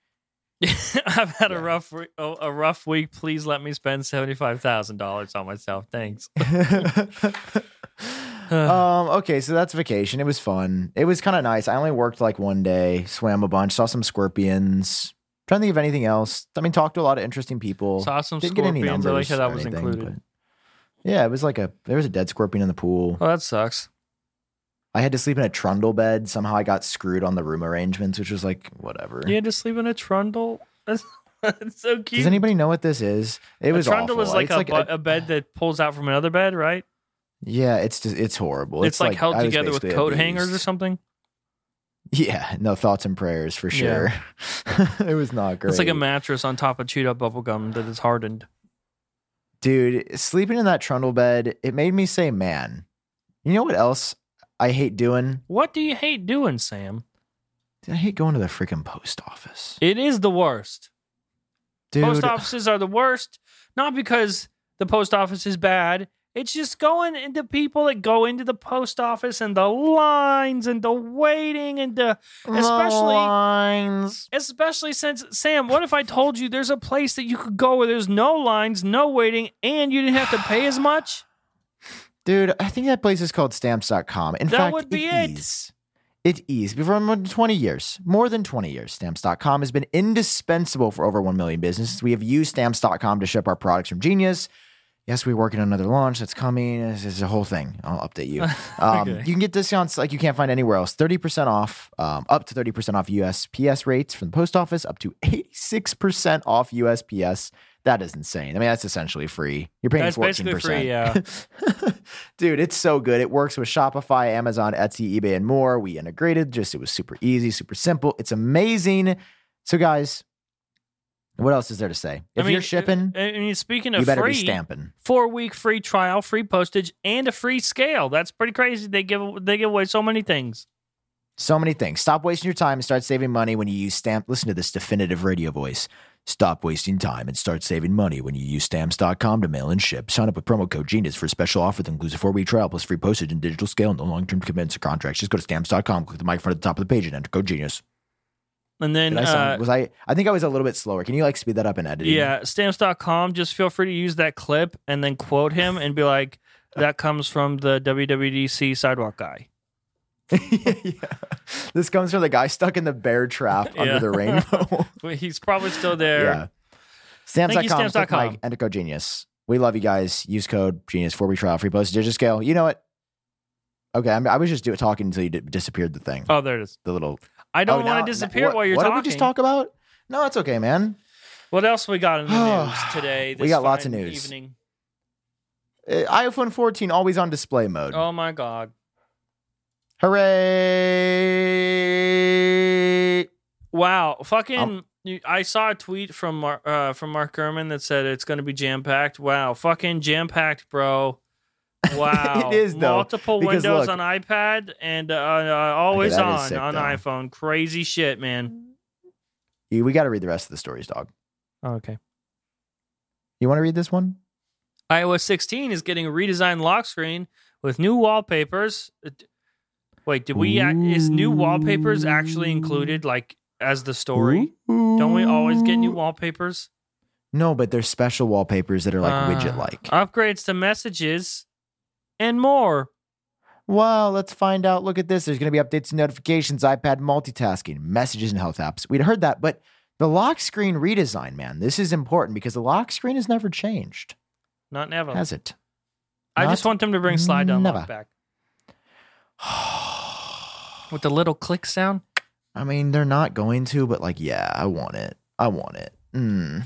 I've had a rough re- a, a rough week. Please let me spend seventy five thousand dollars on myself. Thanks. um. Okay, so that's vacation. It was fun. It was kind of nice. I only worked like one day. Swam a bunch. Saw some scorpions. Trying to think of anything else. I mean, talked to a lot of interesting people. Saw some Didn't get any scorpions. I like how that was anything, included. Yeah, it was like a there was a dead scorpion in the pool. Oh, that sucks. I had to sleep in a trundle bed. Somehow I got screwed on the room arrangements, which was like whatever. You had to sleep in a trundle. That's, that's so cute. Does anybody know what this is? It was a trundle awful. is like, It's a, bu- a bed that pulls out from another bed, right? yeah, it's just it's horrible. It's, like, held together with coat hangers or something. Yeah, no thoughts and prayers for sure. it was not great. It's like a mattress on top of chewed up bubble gum that is hardened. dude. Sleeping in that trundle bed, it made me say, "Man, you know what else I hate doing? What do you hate doing, Sam? I hate going to the freaking post office, It is the worst. dude. Post offices are the worst, not because the post office is bad. It's just going into people that go into the post office and the lines and the waiting and the especially lines. especially since Sam, what if I told you there's a place that you could go where there's no lines, no waiting, and you didn't have to pay as much? Dude, I think that place is called stamps.com. In That fact, would be it it. is. It is. For more than 20 years, more than 20 years, stamps.com has been indispensable for over 1 million businesses. We have used stamps.com to ship our products from Genius. Yes, we're working on another launch that's coming. This is a whole thing. I'll update you. Um, Okay. You can get discounts like you can't find anywhere else 30% off, um, up to 30% off USPS rates from the post office, up to 86% off USPS. That is insane. I mean, that's essentially free. You're paying That's 14%. basically free, yeah. Dude, it's so good. It works with Shopify, Amazon, Etsy, eBay, and more. We integrated. Just it was super easy, super simple. It's amazing. So, guys, what else is there to say? If I mean, you're uh, shipping, I mean, speaking of you better free, be stamping. four week free trial, free postage, and a free scale. That's pretty crazy. They give they give away so many things. So many things. Stop wasting your time and start saving money when you use Stamp. Listen to this definitive radio voice. Stop wasting time and start saving money when you use stamps.com to mail and ship. Sign up with promo code GENIUS for a special offer that includes a four week trial plus free postage and digital scale. And no long term commitments or contracts. Just go to stamps.com, click the microphone at the top of the page, and enter code GENIUS. And then, I sound, uh, was I? I think I was a little bit slower. Can you like speed that up in editing? yeah, stamps.com, just feel free to use that clip and then quote him and be like, that comes from the WWDC sidewalk guy. yeah. This comes from the guy stuck in the bear trap Yeah. under the rainbow. He's probably still there. yeah. Stamps.com, Thank you, click stamps.com. Mike, code genius. We love you guys. Use code genius four week trial free post Digiscale. You know what? Okay, I, mean, I was just do, talking until you di- disappeared the thing. Oh, there it is. The little. I don't Oh, want now- to disappear what, while you're what talking. What did we just talk about? No, it's okay, man. What else we got in the news today? We got lots of news. Evening? Uh, iPhone 14 always on display mode. Oh my god! Hooray! Wow, fucking! Um, I saw a tweet from Mar- uh, from Mark Gurman that said it's going to be jam packed. Wow, fucking jam packed, bro. Wow, It is, though, Multiple because windows look- on iPad and uh, uh, always is on sick, on though. iPhone. Crazy shit, man. You- we got to read the rest of the stories, dog. Okay. You want to read this one? iOS 16 is getting a redesigned lock screen with new wallpapers. Wait, did we? act- Is new wallpapers actually included, like as the story? Don't we always get new wallpapers? No, but there's special wallpapers that are like Uh, widget like. upgrades to messages and more. Wow, let's find out. Look at this. There's going to be updates and notifications, iPad multitasking, messages, and health apps. We'd heard that, but the lock screen redesign, man, this is important because the lock screen has never changed, Not never. has it? I just want them to bring slide down never. lock back with the little click sound. I mean, they're not going to, but like, yeah, I want it. I want it. Mm.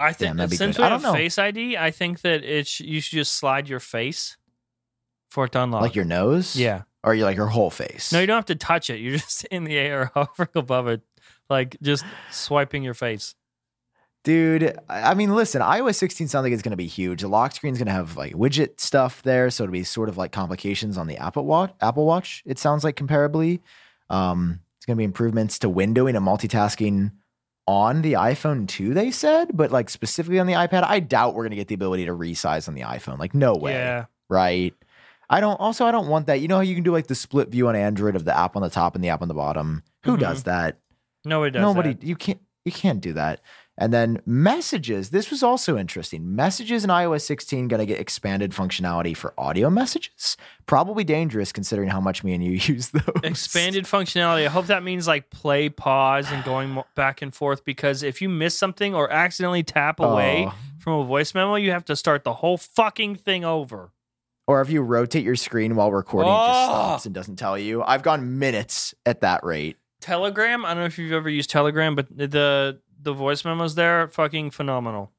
I think Damn, that'd be since good. we have. Face ID, I think that it sh- you should just slide your face for it to unlock. Like your nose? yeah. Or you like your whole face? No, you don't have to touch it. You're just in the air, hovering above it, like just swiping your face. Dude, I I mean, listen, iOS 16 sounds like it's going to be huge. The lock screen's going to have like widget stuff there, so it'll be sort of like complications on the Apple Watch. Apple Watch, it sounds like comparably. Um, it's going to be improvements to windowing and multitasking on the iPhone too. They said, but like specifically on the iPad, I doubt we're going to get the ability to resize on the iPhone. Like, no way, Yeah. right? I don't. Also, I don't want that. You know how you can do like the split view on Android of the app on the top and the app on the bottom. Who Mhm. does that? Nobody does. Nobody. that. You can't. You can't do that. And then messages. This was also interesting. Messages in iOS 16 going to get expanded functionality for audio messages. Probably dangerous considering how much me and you use those. Expanded functionality. I hope that means like play, pause, and going back and forth. Because if you miss something or accidentally tap away Oh. from a voice memo, you have to start the whole fucking thing over. Or if you rotate your screen while recording, it just Oh. stops and doesn't tell you. I've gone minutes at that rate. Telegram. I don't know if you've ever used Telegram, but the the voice memos there, fucking phenomenal.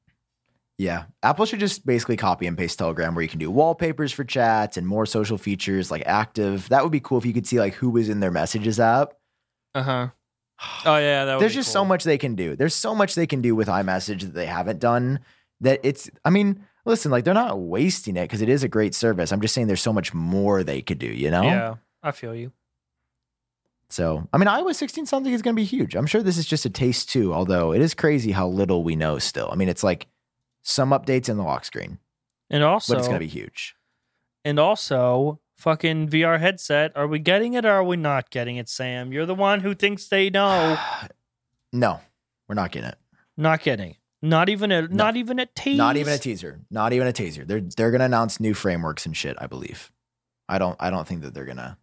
Yeah. Apple should just basically copy and paste Telegram where you can do wallpapers for chats and more social features like active. That would be cool if you could see like who was in their messages app. Uh huh. Oh yeah, that would There's just so much they can do. There's so much they can do with iMessage that they haven't done that it's I mean, listen, like they're not wasting it because it is a great service. I'm just saying there's so much more they could do, you know? Yeah, I feel you. So, I mean, iOS 16 sounds like it's going to be huge. I'm sure this is just a taste too, although it is crazy how little we know still. I mean, it's like some updates in the lock screen, And also, but it's going to be huge. and also, fucking VR headset. Are we getting it or are we not getting it, Sam? You're the one who thinks they know. no, we're not getting it. not getting it. Not even a not even a tease. Not even a teaser. Not even a teaser. They're they're going to announce new frameworks and shit, I believe. I don't I don't think that they're going to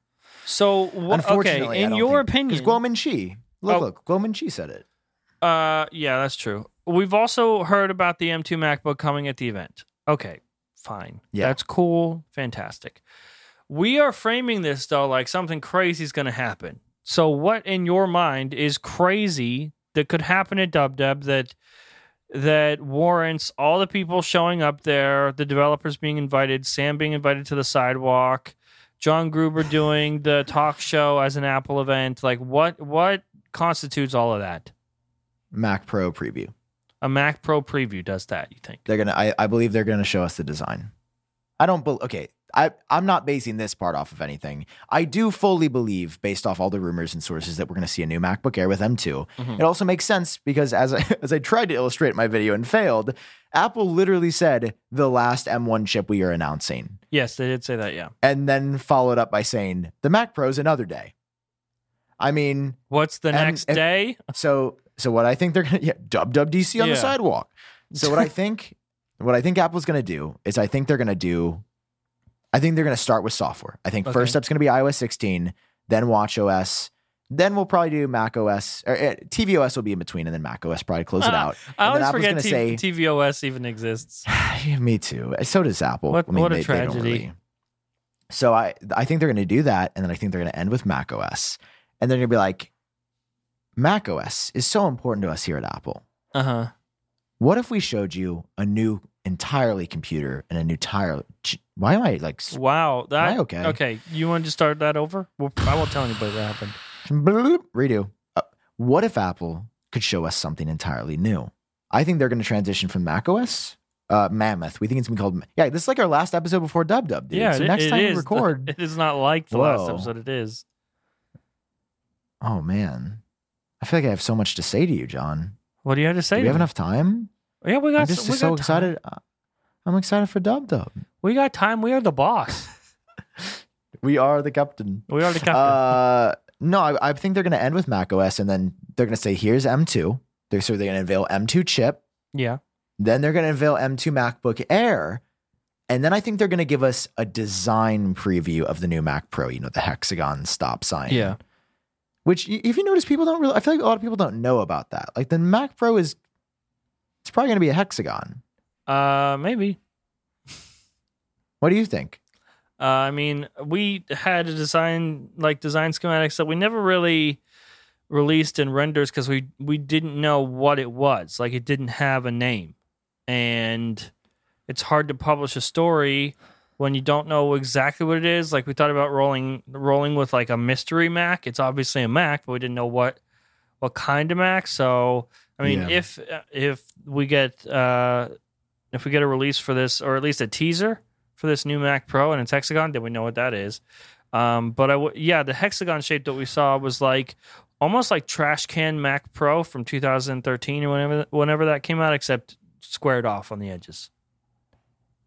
So Unfortunately, okay, in your think- opinion, Kuo Ming-Chi, look, Oh. look, Kuo Ming-Chi said it. Uh, yeah, that's true. We've also heard about the M2 MacBook coming at the event. Okay, fine. Yeah. That's cool. Fantastic. We are framing this though like something crazy is going to happen. So, what in your mind is crazy that could happen at DubDub that that warrants all the people showing up there, the developers being invited, Sam being invited to the sidewalk, John Gruber doing the talk show as an Apple event? Like, what what constitutes all of that? Mac Pro preview. A Mac Pro preview does that, you think? They're gonna. I, I believe they're gonna show us the design. I don't. believe okay. I I'm not basing this part off of anything. I do fully believe, based off all the rumors and sources, that we're gonna see a new MacBook Air with M2. Mhm. It also makes sense because as I as I tried to illustrate my video and failed, Apple literally said the last M1 chip we are announcing, Yes, they did say that, yeah. and then followed up by saying the Mac Pro's another day. I mean, What's the And- next and- day? so so what I think they're gonna yeah, dub dub DC on Yeah. the sidewalk. So what I think what I think Apple's gonna do is I think they're gonna do I think they're gonna start with software. I think Okay. first step's gonna be iOS 16, then Watch OS, then we'll probably do Mac OS or uh, tvOS will be in between, and then Mac OS probably close it Ah, out. I always forget T- say, TVOS even exists. Me too. So does Apple. What- I mean, what a they- they tragedy. really- So I I think they're going to do that, and then I think they're going to end with Mac OS, and they're going to be like, Mac OS is so important to us here at Apple. Uh huh. What if we showed you a new entirely computer and a new tire? Why am I like Wow. That I okay? Okay. You want to start that over? Well, I won't tell anybody what happened. Bloop, redo? Uh, what if Apple could show us something entirely new? I think they're going to transition from macOS Uh, Mammoth. We think it's gonna be called. Yeah, this is like our last episode before Dub Dub, dude. yeah. so it- next it time we record, it is not like the last Whoa. episode. It is. Oh man, I feel like I have so much to say to you, John. What do you have to say? Do we to have enough time? Yeah, we got. I'm just so got excited. Uh, I'm excited for Dub Dub. We got time. We are the boss. We are the captain. We are the captain. Uh, no, I, I think they're going to end with Mac OS, and then they're going to say, "Here's M2." They're so they're going to unveil M2 chip. yeah. Then they're going to unveil M2 MacBook Air, and then I think they're going to give us a design preview of the new Mac Pro. You know, the hexagon stop sign. Yeah. Which, if you notice, people don't really. I feel like a lot of people don't know about that. Like the Mac Pro is, it's probably going to be a hexagon. Uh, maybe. What do you think? Uh, I mean, we had a design like design schematics that we never really released in renders because we we didn't know what it was. Like it didn't have a name, and it's hard to publish a story when you don't know exactly what it is. Like we thought about rolling rolling with like a mystery Mac. It's obviously a Mac, but we didn't know what what kind of Mac. So I mean, Yeah. if if we get uh, if we get a release for this, or at least a teaser for this new Mac Pro and it's hexagon, then we know what that is. Um, but I w- yeah, the hexagon shape that we saw was like almost like trash can Mac Pro from 2013 or whenever whenever that came out, except squared off on the edges.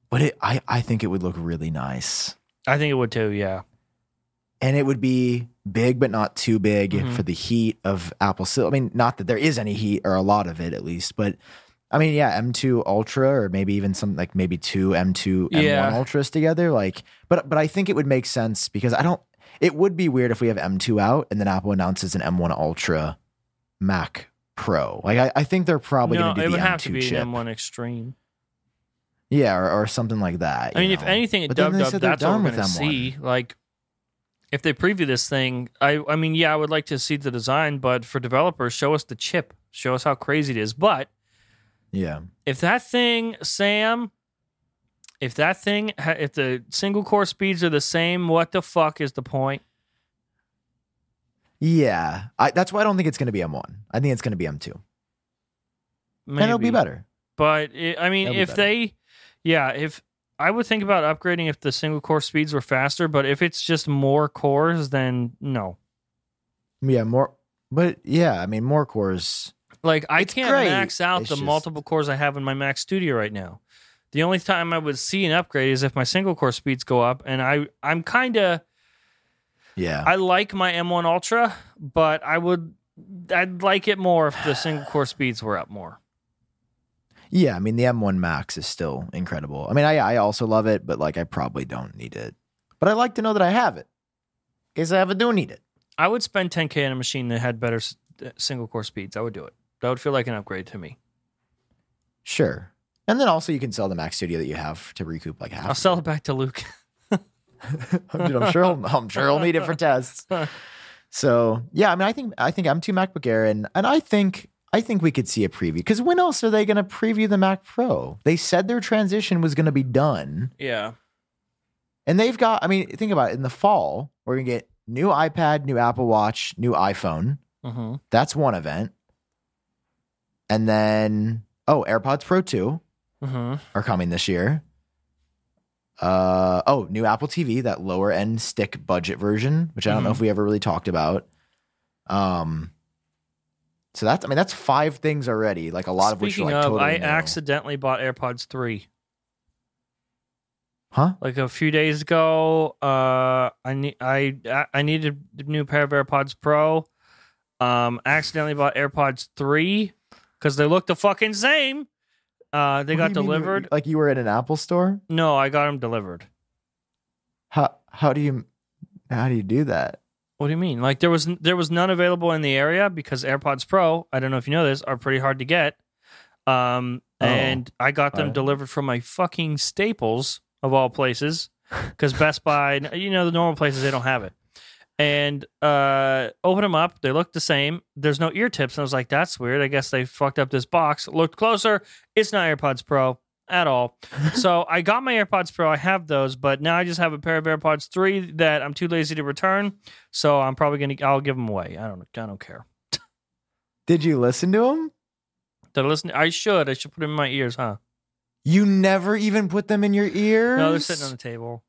But it, I, I think it would look really nice. I think it would too. Yeah. and it would be big but not too big Mhm. for the heat of Apple. I mean, not that there is any heat or a lot of it at least, but I mean, yeah, M2 Ultra or maybe even some like maybe two M2 M1 Yeah. Ultras together. Like, but but I think it would make sense because I don't. It would be weird if we have M2 out and then Apple announces an M1 Ultra Mac Pro. Like, I, I think they're probably no, going to it do the would M2 have to be chip. an M1 Extreme. Yeah, or, or something like that. I mean, if anything, at Dub Dub, that's what we're with going to M1. see. Like, if they preview this thing, I, I mean, yeah, I would like to see the design, but for developers, show us the chip, show us how crazy it is. But yeah, if that thing, Sam, if that thing, if the single core speeds are the same, what the fuck is the point? yeah, I, that's why I don't think it's going to be M1. I think it's going to be M2, Maybe. and it'll be better. But it, I mean, That'll if better. they, yeah, if I would think about upgrading if the single core speeds were faster, but if it's just more cores, then no. Yeah, more. But yeah, I mean, more cores. Like I It's can't great. max out It's the just- multiple cores I have in my Mac Studio right now. The only time I would see an upgrade is if my single core speeds go up, and I I'm kind of Yeah, I like my M1 Ultra, but I would I'd like it more if the single core speeds were up more. yeah. I mean, the M1 Max is still incredible. I mean, I I also love it, but like, I probably don't need it. But I like to know that I have it, in case I ever do need it. I would spend 10k on a machine that had better uh, single core speeds. I would do it. That would feel like an upgrade to me. Sure. And then also, you can sell the Mac Studio that you have to recoup like half. I'll sell it back to Luke. Dude, I'm sure. He'll, I'm sure he'll need it for tests. So yeah, I mean, I think I think M2 MacBook Air, and and I think I think we could see a preview because when else are they going to preview the Mac Pro? They said their transition was going to be done. Yeah. And they've got, I mean, think about it. In the fall, we're going to get new iPad, new Apple Watch, new iPhone. hmm That's one event. And then, oh, AirPods Pro 2 hmm are coming this year. Uh, oh, new Apple TV, that lower end stick budget version, which I don't know if we ever really talked about. Um, so that's, I mean, that's five things already, like a lot of which Speaking like of, totally I accidentally bought AirPods three. Huh? Like a few days ago, uh, I need I I needed a new pair of AirPods Pro. Um, accidentally bought AirPods three because they look the fucking same. Uh, they What got do you mean you- delivered. like you were in an Apple store. No, I got them delivered. How how do you how do you do that? What do you mean? Like there was there was none available in the area because AirPods Pro, I don't know if you know this, are pretty hard to get. Um, Oh, and I got them alright. delivered from my fucking Staples of all places, because Best Buy, you know, the normal places they don't have it. And uh, open them up, they look the same. There's no ear tips, and I was like, that's weird. I guess they fucked up this box. Looked closer, it's not AirPods Pro at all. so I got my AirPods Pro. I have those, but now I just have a pair of AirPods three that I'm too lazy to return. So I'm probably gonna I'll give them away. I don't I don't care. Did you listen to them? Did I listen? I should. I should put them in my ears, huh? You never even put them in your ears. No, they're sitting on the table.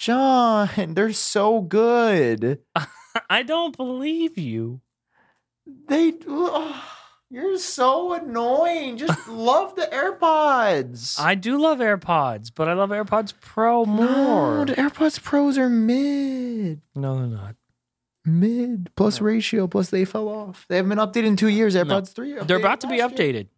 John, they're so good. I don't believe you. They ugh, you're so annoying. Just love the AirPods. I do love AirPods, but I love AirPods Pro No, more. the AirPods Pros are mid. No, they're not. Mid plus ratio plus they fell off. They haven't been updated in two years. AirPods three. They're about to be updated.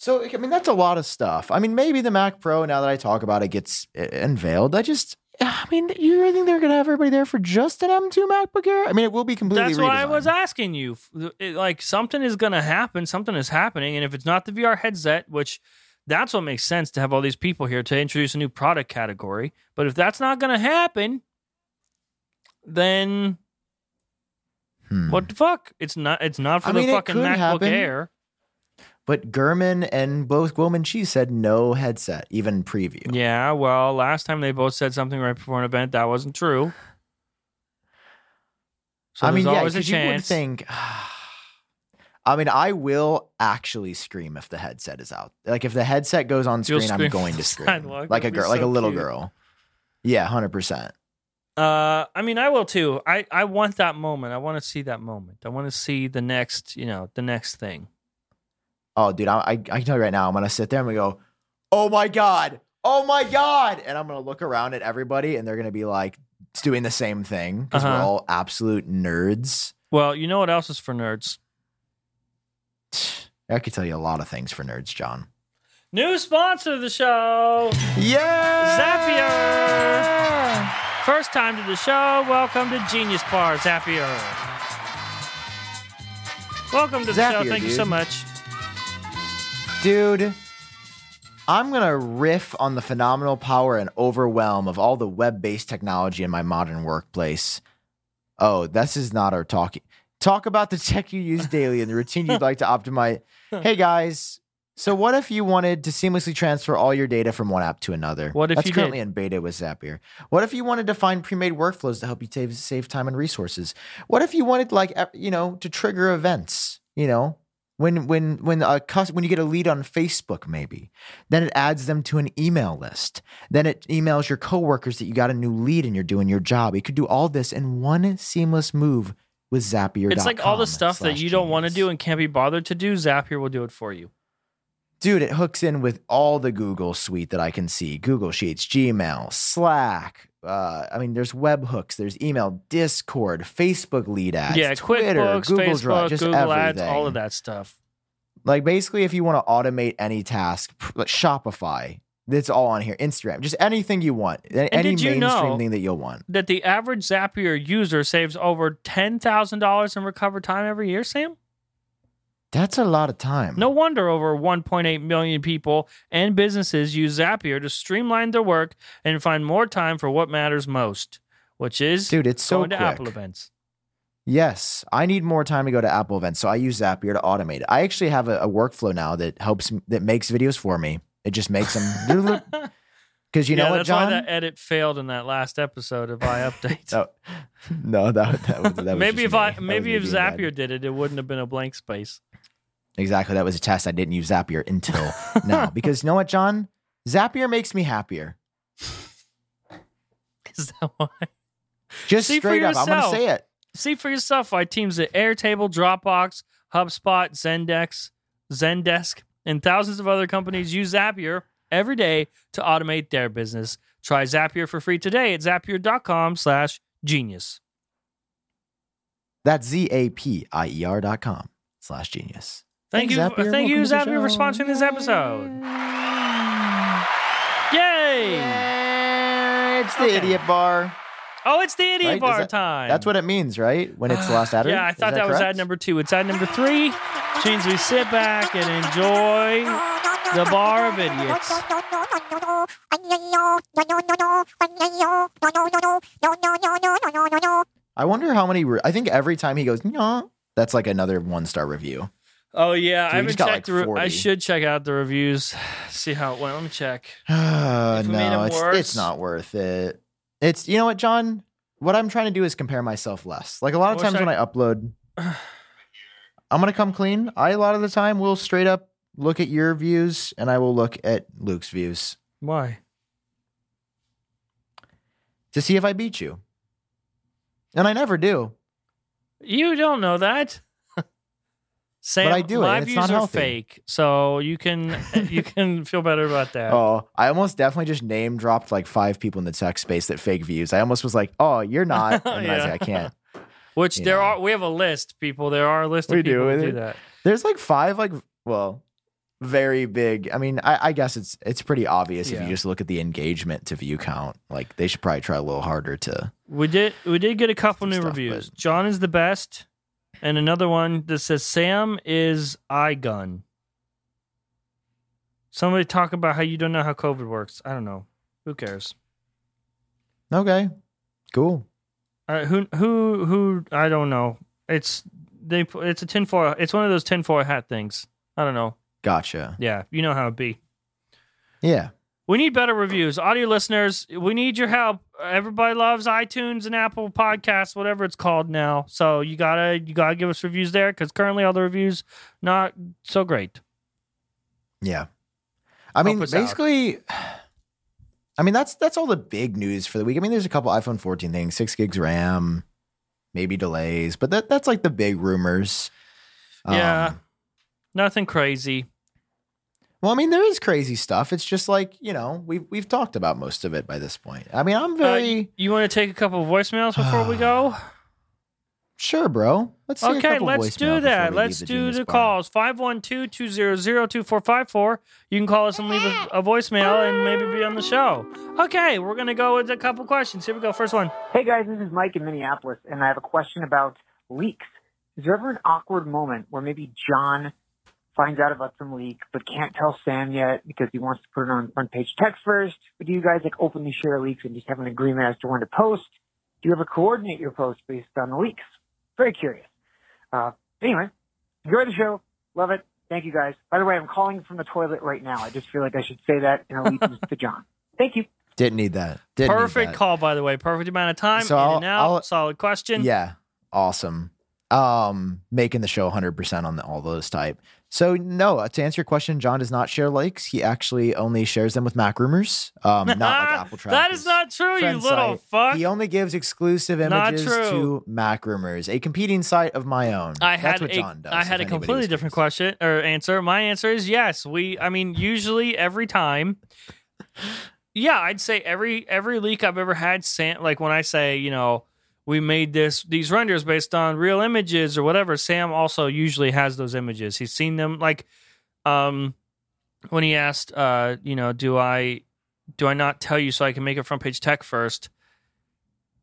So I mean, that's a lot of stuff. I mean, maybe the Mac Pro. Now that I talk about it, gets uh, unveiled. I just, I mean, you really think they're gonna have everybody there for just an M2 MacBook Air? I mean, it will be completely. That's what I was asking you. It- like something is going to happen. Something is happening, and if it's not the VR headset, which that's what makes sense to have all these people here to introduce a new product category. But if that's not going to happen, then Hmm. what the fuck? It's not. It's not for I the mean, it fucking MacBook happen. Air. But Gurman and both Kuo Ming-Chi said no headset, even preview. Yeah. Well, last time they both said something right before an event that wasn't true. So I mean, yeah, always a 'cause you would think. I mean, I will actually scream if the headset is out. Like if the headset goes on You'll screen, I'm going to scream sidewalk. like a That'd girl, like a little cute. girl. Yeah, hundred percent. Uh, I mean, I will too. I I want that moment. I want to see that moment. I want to see the next, you know, the next thing. Oh, dude, I, I tell you right now, I'm gonna sit there and we go, oh my god, oh my god, and I'm gonna look around at everybody, and they're gonna be like it's doing the same thing because we're Uh-huh. all absolute nerds. Well, you know what else is for nerds? I could tell you a lot of things for nerds, John. New sponsor of the show, Yeah, Zapier. First time to the show. Welcome to Genius Bar, Zapier. Welcome to the show. Zapier, Thank you so much. Dude, I'm going to riff on the phenomenal power and overwhelm of all the web based technology in my modern workplace. Oh, this is not our talking. Talk about the tech you use daily and the routine you'd like to optimize. Hey, guys. So, what if you wanted to seamlessly transfer all your data from one app to another? What if That's you currently did? in beta with Zapier. What if you wanted to find pre-made workflows to help you save save time and resources? What if you wanted, like, you know, to trigger events? You know, when when when a cus- when you get a lead on Facebook, maybe then it adds them to an email list. Then it emails your coworkers that you got a new lead and you're doing your job. You could do all this in one seamless move with Zapier. It's like all the stuff that you don't want to do and can't be bothered to do. Zapier will do it for you. Dude, it hooks in with all the Google suite that I can see Google Sheets, Gmail, Slack. Uh, I mean, there's webhooks, there's email, Discord, Facebook lead ads, yeah, Twitter, QuickBooks, Google Facebook, Drive, just Google everything. Ads, all of that stuff. Like basically, if you want to automate any task, like Shopify, it's all on here. Instagram, just anything you want, A- any you mainstream thing that you'll want. That the average Zapier user saves over ten thousand dollars in recovered time every year, Sam. That's a lot of time. No wonder over 1.8 million people and businesses use Zapier to streamline their work and find more time for what matters most, which is dude, it's so going quick. to Apple events. Yes, I need more time to go to Apple events, so I use Zapier to automate it. I actually have a, a workflow now that helps that makes videos for me. It just makes them because you know yeah, what, that's John? why that edit failed in that last episode of iUpdate. Oh, no, that, that was that was maybe if me. I That maybe if being bad. Zapier did it, it wouldn't have been a blank space. Exactly that was a test. I didn't use Zapier until now because you know what, John? Zapier makes me happier. Is that why? Just See straight up, I'm gonna say it. See for yourself why teams at Airtable, Dropbox, HubSpot, Zendesk, Zendesk, and thousands of other companies use Zapier every day to automate their business. Try Zapier for free today at zapier.com slash genius. That's Z A P I E R dot com slash genius. Thank Thanks, you, Zapier. thank you, Welcome to the Zapier, for show. sponsoring this episode. Yay! Yay, It's the Okay. idiot bar. Oh, it's the idiot Right? Is bar that- time. That's what it means, right? When it's the last ad read? Yeah, I thought that, was correct? ad number two. It's ad number three, which means we sit back and enjoy the bar of idiots. I wonder how many. Re- I think every time he goes, no, that's like another one star review. Oh yeah, So I haven't checked. like, the re- I should check out the reviews, see how it went. Let me check. Uh, If we made no, it's, worse- it's not worth it. It's you know what, John. What I'm trying to do is compare myself less. Like a lot of I times when I- I upload, I'm gonna come clean. I a lot of the time will straight up look at your views and I will look at Luke's views Why? to see if I beat you. And I never do. You don't know that. Sam, I do it, My it's views not are healthy. fake, so you can you can feel better about that. Oh, I almost definitely just name dropped like five people in the tech space that fake views. I almost was like, oh, you're not. And then I was Yeah. like, I can't. Which there know. are. We have a list, people. There are a list of We do, people who is do it? that. There's like five, like, well, very big. I mean, I, I guess it's it's pretty obvious if you just look at the engagement to view count. Like, they should probably try a little harder to. We did we did get a couple new stuff, reviews. but- John is the best, and another one that says Sam is eye gun. Somebody talk about how you don't know how COVID works. I don't know. Who cares? Okay, cool. Uh, who who who? I don't know. It's they. It's a tinfoil. It's one of those tinfoil hat things. I don't know. Gotcha. Yeah, you know how it be. Yeah. We need better reviews. Audio listeners, we need your help. Everybody loves iTunes and Apple Podcasts, whatever it's called now. So you gotta you gotta give us reviews there because currently all the reviews not so great. Yeah. I mean, us out. basically, I mean that's that's all the big news for the week. I mean, there's a couple iPhone 14 things, six gigs RAM, maybe delays, but that that's like the big rumors. Yeah. Um, Nothing crazy. Well, I mean, there is crazy stuff. It's just like you know we've we've talked about most of it by this point. I mean, I'm Uh, very you want to take a couple of voicemails before we go? sure, bro. Let's see Okay, couple let's do that. Let's leave do Genius the Bar. calls. 512-200-2454. You can call us and leave a, a voicemail and maybe be on the show. Okay, we're gonna go with a couple questions. Here we go. First one. Hey guys, this is Mike in Minneapolis, and I have a question about leaks. Is there ever an awkward moment where maybe John finds out about some leak but can't tell Sam yet because he wants to put it on Front Page Tech first? But do you guys like openly share leaks and just have an agreement as to when to post? Do you ever coordinate your posts based on the leaks? Very curious. Uh, anyway, enjoy the show. Love it. Thank you guys. By the way, I'm calling from the toilet right now. I just feel like I should say that in allegiance to John. Thank you. Didn't need that. Didn't need Perfect that. call, by the way. Perfect amount of time. So in I'll- and out. I'll- Solid question. Yeah, awesome. Um, making the show 100% on the, all those type. So no, uh, to answer your question, John does not share likes. He actually only shares them with MacRumors, um, not like AppleTrack. that is not true, you little site. fuck. He only gives exclusive images to MacRumors, a competing site of my own. I That's had what a, John does. I had a completely different question or answer. My answer is yes. We, I mean, usually every time. Yeah, I'd say every every leak I've ever had, Sam, like when I say, you know, we made this these renders based on real images or whatever. Sam also usually has those images. He's seen them. Like, um, when he asked, uh, you know, do I do I not tell you so I can make a front page tech first?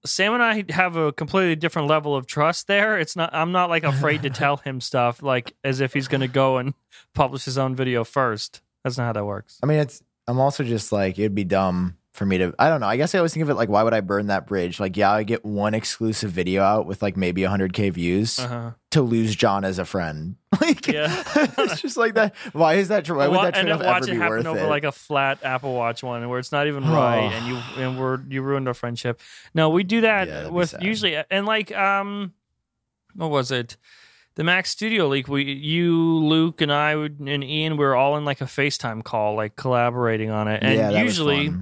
Sam and I have a completely different level of trust there. It's not I'm not like afraid to tell him stuff like as if he's going to go and publish his own video first. That's not how that works. I mean, it's. I'm also just like it'd be dumb for me to. I don't know. I guess I always think of it like, why would I burn that bridge? Like, yeah, I get one exclusive video out with like maybe 100k views Uh-huh. to lose John as a friend. Like, Yeah. it's just like that. Why is that? Why would that trade off ever it be worth over it? like a flat Apple Watch one where it's not even right, and you and we're you ruined our friendship. No, we do that Yeah, with usually and like um, what was it? The Mac Studio leak. We you Luke and I would, and Ian we were all in like a FaceTime call, like collaborating on it, and yeah, usually.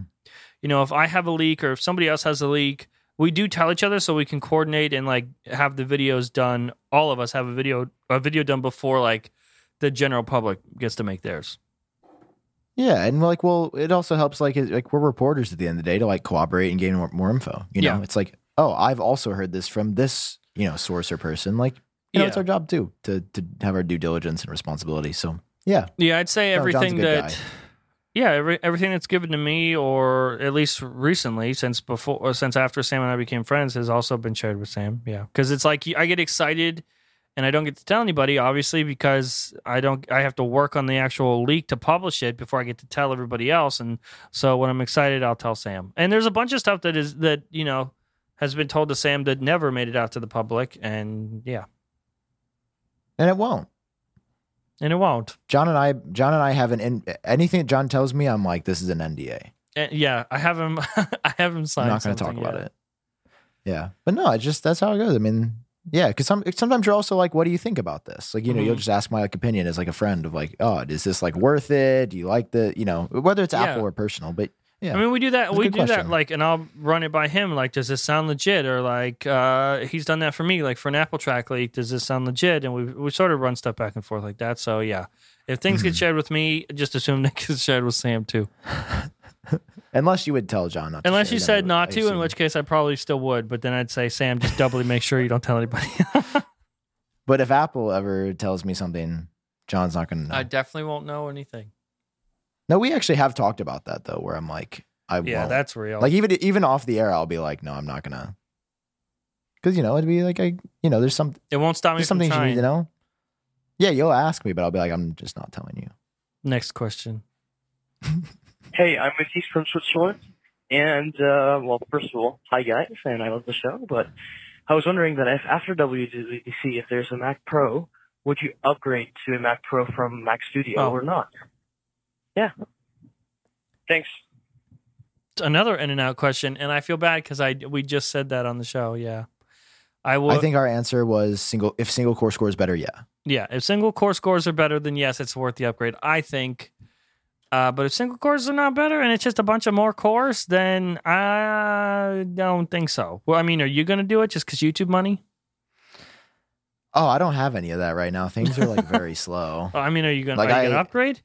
You know, if I have a leak or if somebody else has a leak, we do tell each other so we can coordinate and like have the videos done. All of us have a video a video done before like the general public gets to make theirs. Yeah, and like, well, it also helps. Like, like we're reporters at the end of the day to like cooperate and gain more, more info. You know, Yeah. it's like, oh, I've also heard this from this, you know, source or person. Like, you know, it's our job too to to have our due diligence and responsibility. So, yeah, Yeah, I'd say oh, No, everything that. guy. Yeah, every, everything that's given to me, or at least recently, since before, or uh, since after Sam and I became friends, has also been shared with Sam. Yeah, because it's like I get excited, and I don't get to tell anybody, obviously, because I don't. I have to work on the actual leak to publish it before I get to tell everybody else. And so when I'm excited, I'll tell Sam. And there's a bunch of stuff that is that you know has been told to Sam that never made it out to the public, and yeah, and it won't. And it won't. John and I, John and I have an in, anything that John tells me, I'm like, this is an NDA. And yeah, I have him. I have him signed. I'm not going to talk something about it. Yeah, but no, I just that's how it goes. I mean, yeah, because some, sometimes you're also like, what do you think about this? Like, you know, you'll Mhm. just ask my like opinion as like a friend of like, oh, is this like worth it? Do you like the, you know, whether it's Yeah. Apple or personal, but yeah, I mean, we do that. That's We good do that, like, and I'll run it by him. Like, does this sound legit? Or like, uh, he's done that for me. Like for an AppleTrack leak, does this sound legit? And we we sort of run stuff back and forth like that. So yeah, if things Mm-hmm. get shared with me, just assume they get shared with Sam too. unless you would tell John not. to Unless share, you said would- not to, in which case I probably still would. But then I'd say, Sam, just doubly make sure you don't tell anybody. But if Apple ever tells me something, John's not going to know. I definitely won't know anything. No, we actually have talked about that though, where I'm like, I Yeah, won't. that's real. like even even off the air, I'll be like, no, I'm not gonna, because you know it'd be like I, you know, there's some it won't stop me there's from some things you need to know. Yeah, you'll ask me, but I'll be like, I'm just not telling you. Next question. Hey, I'm Matisse from Switzerland. And, uh, well, first of all, hi guys, and I love the show, but I was wondering that if after WWDC, if there's a Mac Pro, would you upgrade to a Mac Pro from Mac Studio Oh. or not? Yeah. Thanks. Another in and out question, and I feel bad because I we just said that on the show. Yeah, I will. I think our answer was single. If single core score is better, yeah. Yeah, if single core scores are better, then yes, it's worth the upgrade. I think. Uh, but if single cores are not better and it's just a bunch of more cores, then I don't think so. Well, I mean, are you going to do it just because YouTube money? Oh, I don't have any of that right now. Things are like very slow. Oh, I mean, are you going Like, to I- upgrade?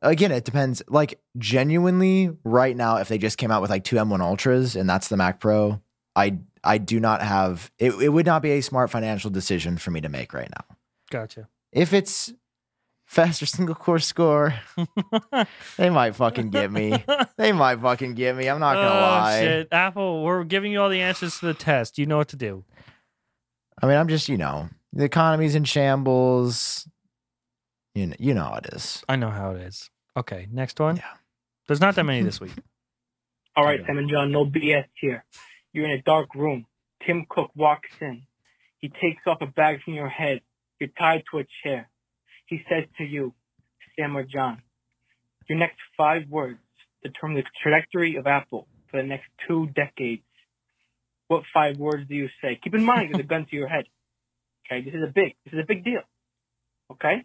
Again, it depends. Like genuinely, right now, if they just came out with like two M1 Ultras and that's the Mac Pro, I I do not have. It, it would not be a smart financial decision for me to make right now. Gotcha. If it's faster single core score, they might fucking get me. They might fucking get me. I'm not gonna oh, lie. shit. Apple, we're giving you all the answers to the test. You know what to do. I mean, I'm just you know the economy's in shambles. You know, you know how it is. I know how it is. Okay, next one. Yeah. There's not that many this week. All right, Sam and John, no BS here. You're in a dark room. Tim Cook walks in. He takes off a bag from your head. You're tied to a chair. He says to you, Sam or John, your next five words determine the trajectory of Apple for the next two decades. What five words do you say? Keep in mind, there's a gun to your head. Okay, this is a big, this is a big deal. Okay?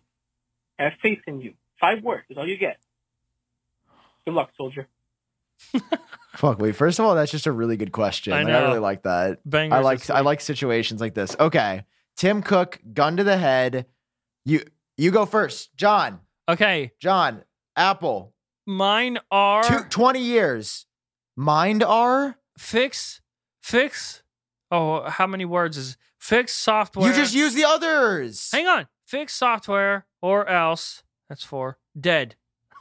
I have faith in you. Five words is all you get. Good luck, soldier. Fuck. Wait. First of all, that's just a really good question. I Like, I really like that. Bangers I like I like situations like this. Okay. Tim Cook, gun to the head. You you go first. John. Okay, John. Apple. mine are Two, 20 years. Mind R? fix, fix. Oh, how many words is fix software? You just use the others. hang on. Fix software or else. That's four. Dead.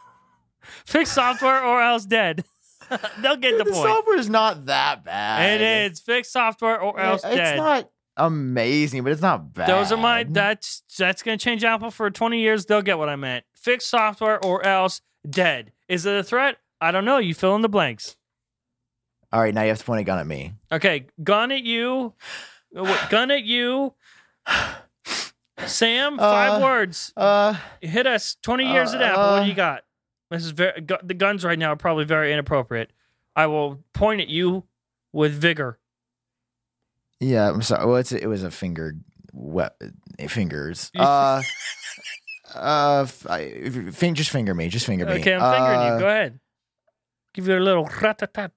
fix software or else dead. They'll get the the point. software is not that bad. It is fix software or else dead. It's dead. not amazing, but it's not bad. Those are my that's that's gonna change Apple for 20 years. They'll get what I meant. Fix software or else dead. Is it a threat? I don't know. You fill in the blanks. All right, now you have to point a gun at me. Okay, gun at you. Gun at you. Sam, five Uh, words. Uh Hit us. 20 years at Apple. What do you uh, got? This is very gu- the guns right now are probably very inappropriate. I will point at you with vigor. yeah, I'm sorry. Well, it's, it was a finger we- fingers. Uh uh f- I, just finger me, just finger me. Okay, I'm fingering Uh, you. Go ahead. Give you a little rat-tat-tat.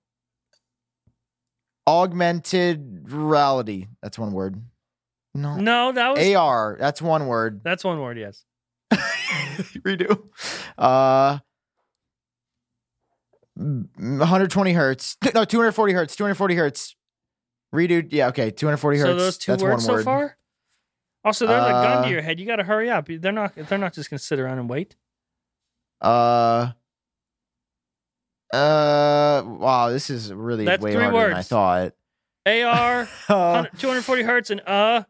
Augmented reality. That's one word. No. No, that was AR. That's one word. that's one word. Yes. Redo. Uh, mm, 120 hertz. No, 240 hertz. 240 hertz. Redo. Yeah, okay. 240 hertz. So those two That's words one so far. Also, they're the gun Uh, to your head. You got to hurry up. They're not. They're not just to sit around and wait. Uh. Uh. Wow. This is really That's way harder than I thought. AR, Uh. 240 hertz, and uh,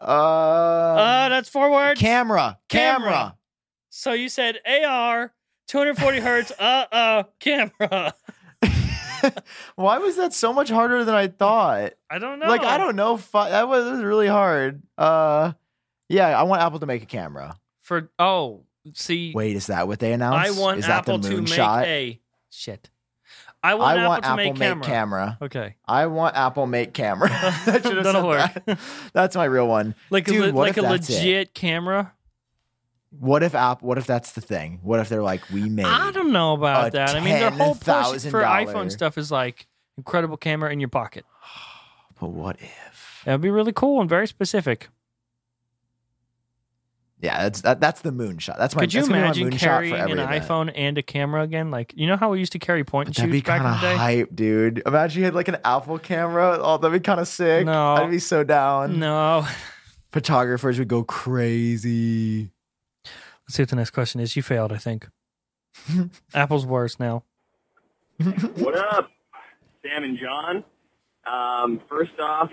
Uh. uh, that's four words. camera. Camera. Camera. So you said AR, 240 hertz, uh, uh, camera. Why was that so much harder than I thought? I don't know. Like I don't know. Fu- that was, that was really hard. Uh. Yeah, I want Apple to make a camera. For oh, see, Wait, is that what they announced? I want is that Apple the to make a shit. I want I Apple want Apple make, make camera. camera. Okay, I want Apple make camera. Have That'll work. that. That's my real one. like Dude, a, like a that's it? legit camera. What if app? What if that's the thing? What if they're like, we made? I don't know about that. I mean, their whole push for iPhone stuff is like incredible camera in your pocket. But what if? That would be really cool and very specific. Yeah, that's that, that's the moonshot. That's my. Could you that's gonna be my imagine carrying an event. iPhone and a camera again? Like you know how we used to carry point and That'd be shoots back kind in of the day. hype, dude. Imagine you had like an Apple camera. Oh, that'd be kind of sick. No. I'd be so down. No. Photographers would go crazy. Let's see what the next question is. You failed, I think. Apple's worse now. What up, Sam and Jon? Um, first off,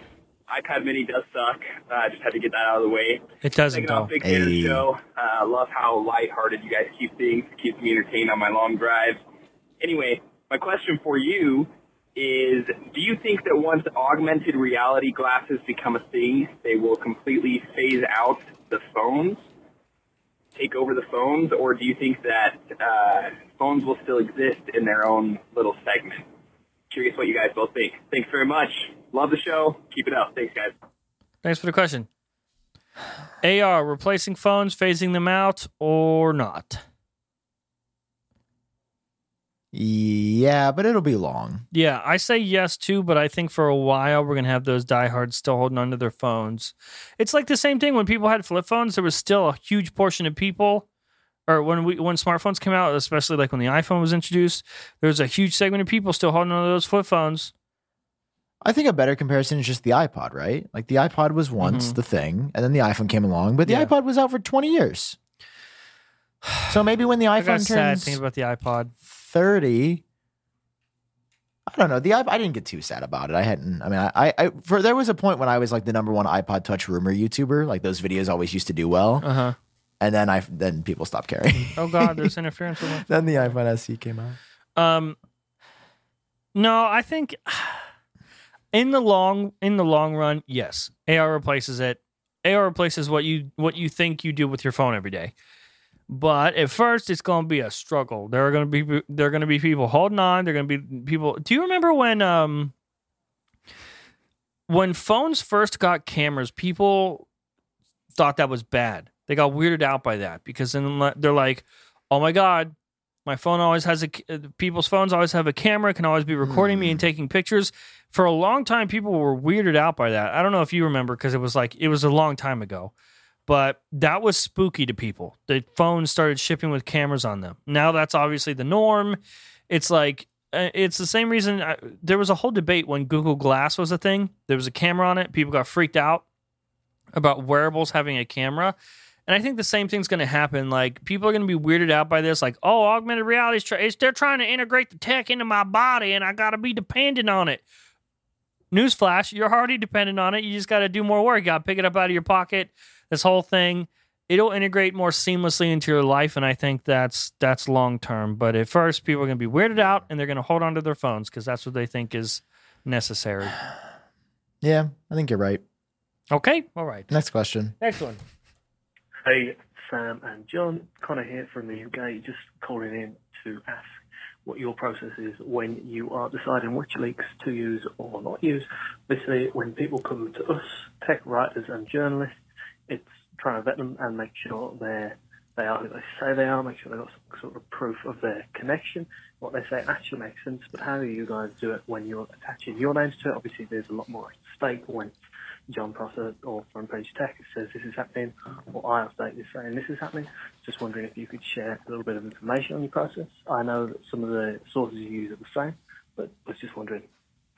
iPad Mini does suck. I uh, just had to get that out of the way. It doesn't Second though. big fan of the Hey. show. Uh, love how lighthearted you guys keep things. It keeps me entertained on my long drives. Anyway, my question for you is, do you think that once augmented reality glasses become a thing, they will completely phase out the phones, take over the phones, or do you think that uh, phones will still exist in their own little segment? Curious what you guys both think. Thanks very much. Love the show. Keep it up. Thanks, guys. Thanks for the question. AR replacing phones, phasing them out, or not? Yeah, but it'll be long. Yeah, I say yes too, but I think for a while we're gonna have those diehards still holding onto their phones. It's like the same thing when people had flip phones. There was still a huge portion of people, or when we when smartphones came out, especially like when the iPhone was introduced, there was a huge segment of people still holding onto those flip phones. I think a better comparison is just the iPod, right? Like the iPod was once Mhm. the thing, and then the iPhone came along, but the Yeah. iPod was out for 20 years. So maybe when the iPhone sad turns thinking about the iPod. 30, I don't know. The iP- I didn't get too sad about it. I hadn't. I mean, I, I, I for there was a point when I was like the number one iPod Touch rumor YouTuber. Like those videos always used to do well, Uh huh. and then I then people stopped caring. Oh God, there's interference then the iPhone SE came out. Um, no, I think in the long in the long run, yes, AR replaces it. AR replaces what you what you think you do with your phone every day. But at first, it's going to be a struggle. There are going to be there are going to be people holding on. There are going to be people. Do you remember when um when phones first got cameras? People thought that was bad. They got weirded out by that because then they're like, "Oh my god, my phone always has a people's phones always have a camera, can always be recording me and taking pictures. For a long time, people were weirded out by that. I don't know if you remember because it was like it was a long time ago, but that was spooky to people. The phones started shipping with cameras on them. Now that's obviously the norm. It's like uh, it's the same reason I, there was a whole debate when Google Glass was a thing. There was a camera on it. People got freaked out about wearables having a camera. And I think the same thing's going to happen. Like people are going to be weirded out by this. Like, oh, augmented reality is try- it's, they're trying to integrate the tech into my body, and I got to be dependent on it. Newsflash: You're already dependent on it. You just got to do more work. You got to pick it up out of your pocket. This whole thing, it'll integrate more seamlessly into your life, and I think that's that's long term. But at first, people are going to be weirded out, and they're going to hold on to their phones because that's what they think is necessary. Yeah, I think you're right. Okay, all right. Next question. Next one. Hey, Sam and Jon, Connor here from the UK, just calling in to ask what your process is when you are deciding which leaks to use or not use. Basically, when people come to us, tech writers and journalists, it's trying to vet them and make sure they're they are who they say they are, make sure they've got some sort of proof of their connection. What they say actually makes sense, but how do you guys do it when you're attaching your names to it? Obviously, there's a lot more at stake when Jon Prosser or Front Page Tech says this is happening, or iUpdate this saying this is happening. Just wondering if you could share a little bit of information on your process. I know that some of the sources you use are the same, but was just wondering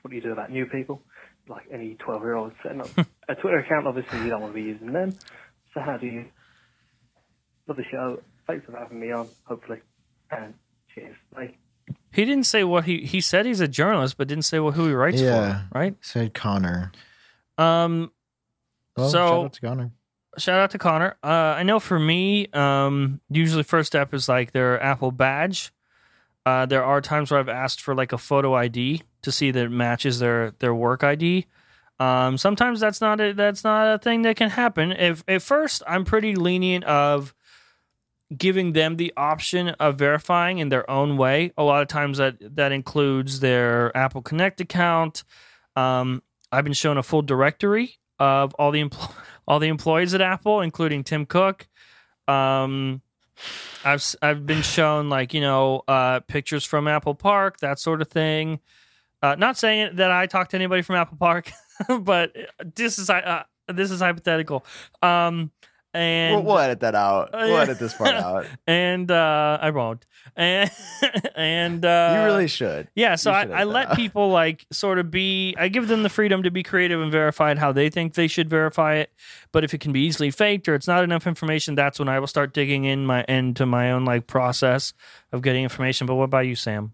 what do you do about new people, like any 12 year old setting up a Twitter account? Obviously, you don't want to be using them. So how do you? Love the show. Thanks for having me on. Hopefully, and cheers. Bye. He didn't say what he he said. He's a journalist, but didn't say what who he writes Yeah. for. Right. Said Connor. Um. Well, so shout out to Connor. shout out to Connor. Uh, I know for me, um, usually first step is like their Apple badge. Uh, there are times where I've asked for like a photo ID to see that it matches their their work ID. Um, sometimes that's not a, that's not a thing that can happen. If at first I'm pretty lenient of giving them the option of verifying in their own way. A lot of times that that includes their Apple Connect account. Um, I've been shown a full directory of all the empl- all the employees at Apple, including Tim Cook. Um, I've I've been shown like you know uh, pictures from Apple Park, that sort of thing. Uh, not saying that I talked to anybody from Apple Park, but this is uh, this is hypothetical. Um, and We'll, we'll edit that out. Uh, we'll edit this part out. and uh, I won't. And and uh, you really should. yeah, so You I, I let out. people like sort of be. I give them the freedom to be creative and verify it how they think they should verify it. But if it can be easily faked or it's not enough information, that's when I will start digging in my into my own like process of getting information. But what about you, Sam?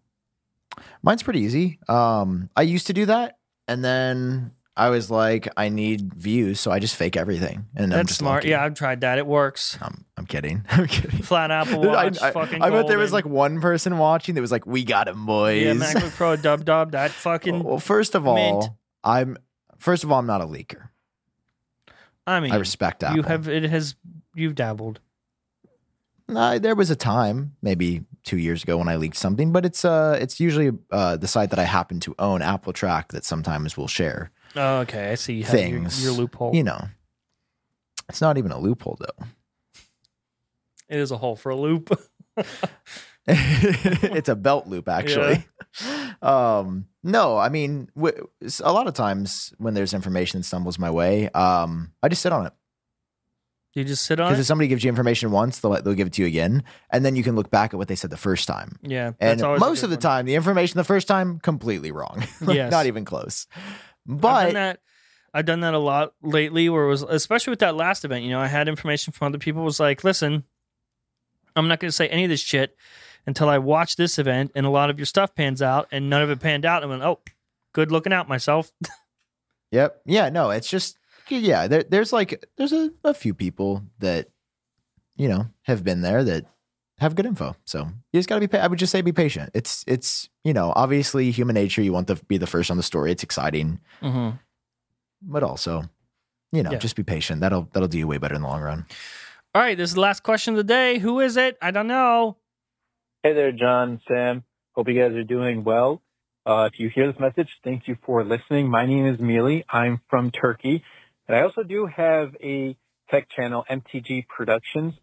Mine's pretty easy. Um, I used to do that, and then I was like, I need views, so I just fake everything, and I'm That's just smart. lucky. Yeah, I've tried that. It works. I'm, I'm kidding. I'm kidding. Flat Apple Watch, I, I, fucking. I bet there was like one person watching that was like, "We got him, boys." yeah, MacBook Pro Dub Dub. That fucking. well, first of all, mint. I'm first of all, I'm not a leaker. I mean, I respect Apple. you have it has you've dabbled. Uh, there was a time, maybe two years ago, when I leaked something, but it's uh, it's usually uh, the site that I happen to own, AppleTrack, that sometimes will share Oh, okay, I see. You have your, your loophole. You know, it's not even a loophole though. It is a hole for a loop. it's a belt loop, actually. Um, no, I mean, w- a lot of times when there's information that stumbles my way, um, I just sit on it. You just sit on it? Because if somebody gives you information once, they'll they'll give it to you again, and then you can look back at what they said the first time. Yeah, And that's always a most of the one. time, the information the first time completely wrong. Like, Yes. not even close. But that. I've done that a lot lately. Where it was especially with that last event. You know, I had information from other people. Was like, listen, I'm not going to say any of this shit until I watch this event, and a lot of your stuff pans out, and none of it panned out. And I went, oh, good looking out myself. Yep. Yeah. No, it's just yeah. There, there's like there's a, a few people that you know have been there that have good info. So you just got to be. Pa- I would just say be patient. It's it's you know obviously human nature. You want to be the first on the story. It's exciting, mm-hmm. but also you know Yeah. just be patient. That'll that'll do you way better in the long run. All right, this is the last question of the day. Who is it? I don't know. Hey there, Jon, Sam. Hope you guys are doing well. Uh, if you hear this message, thank you for listening. My name is Mealy. I'm from Turkey. And I also do have a tech channel, MTG Productions.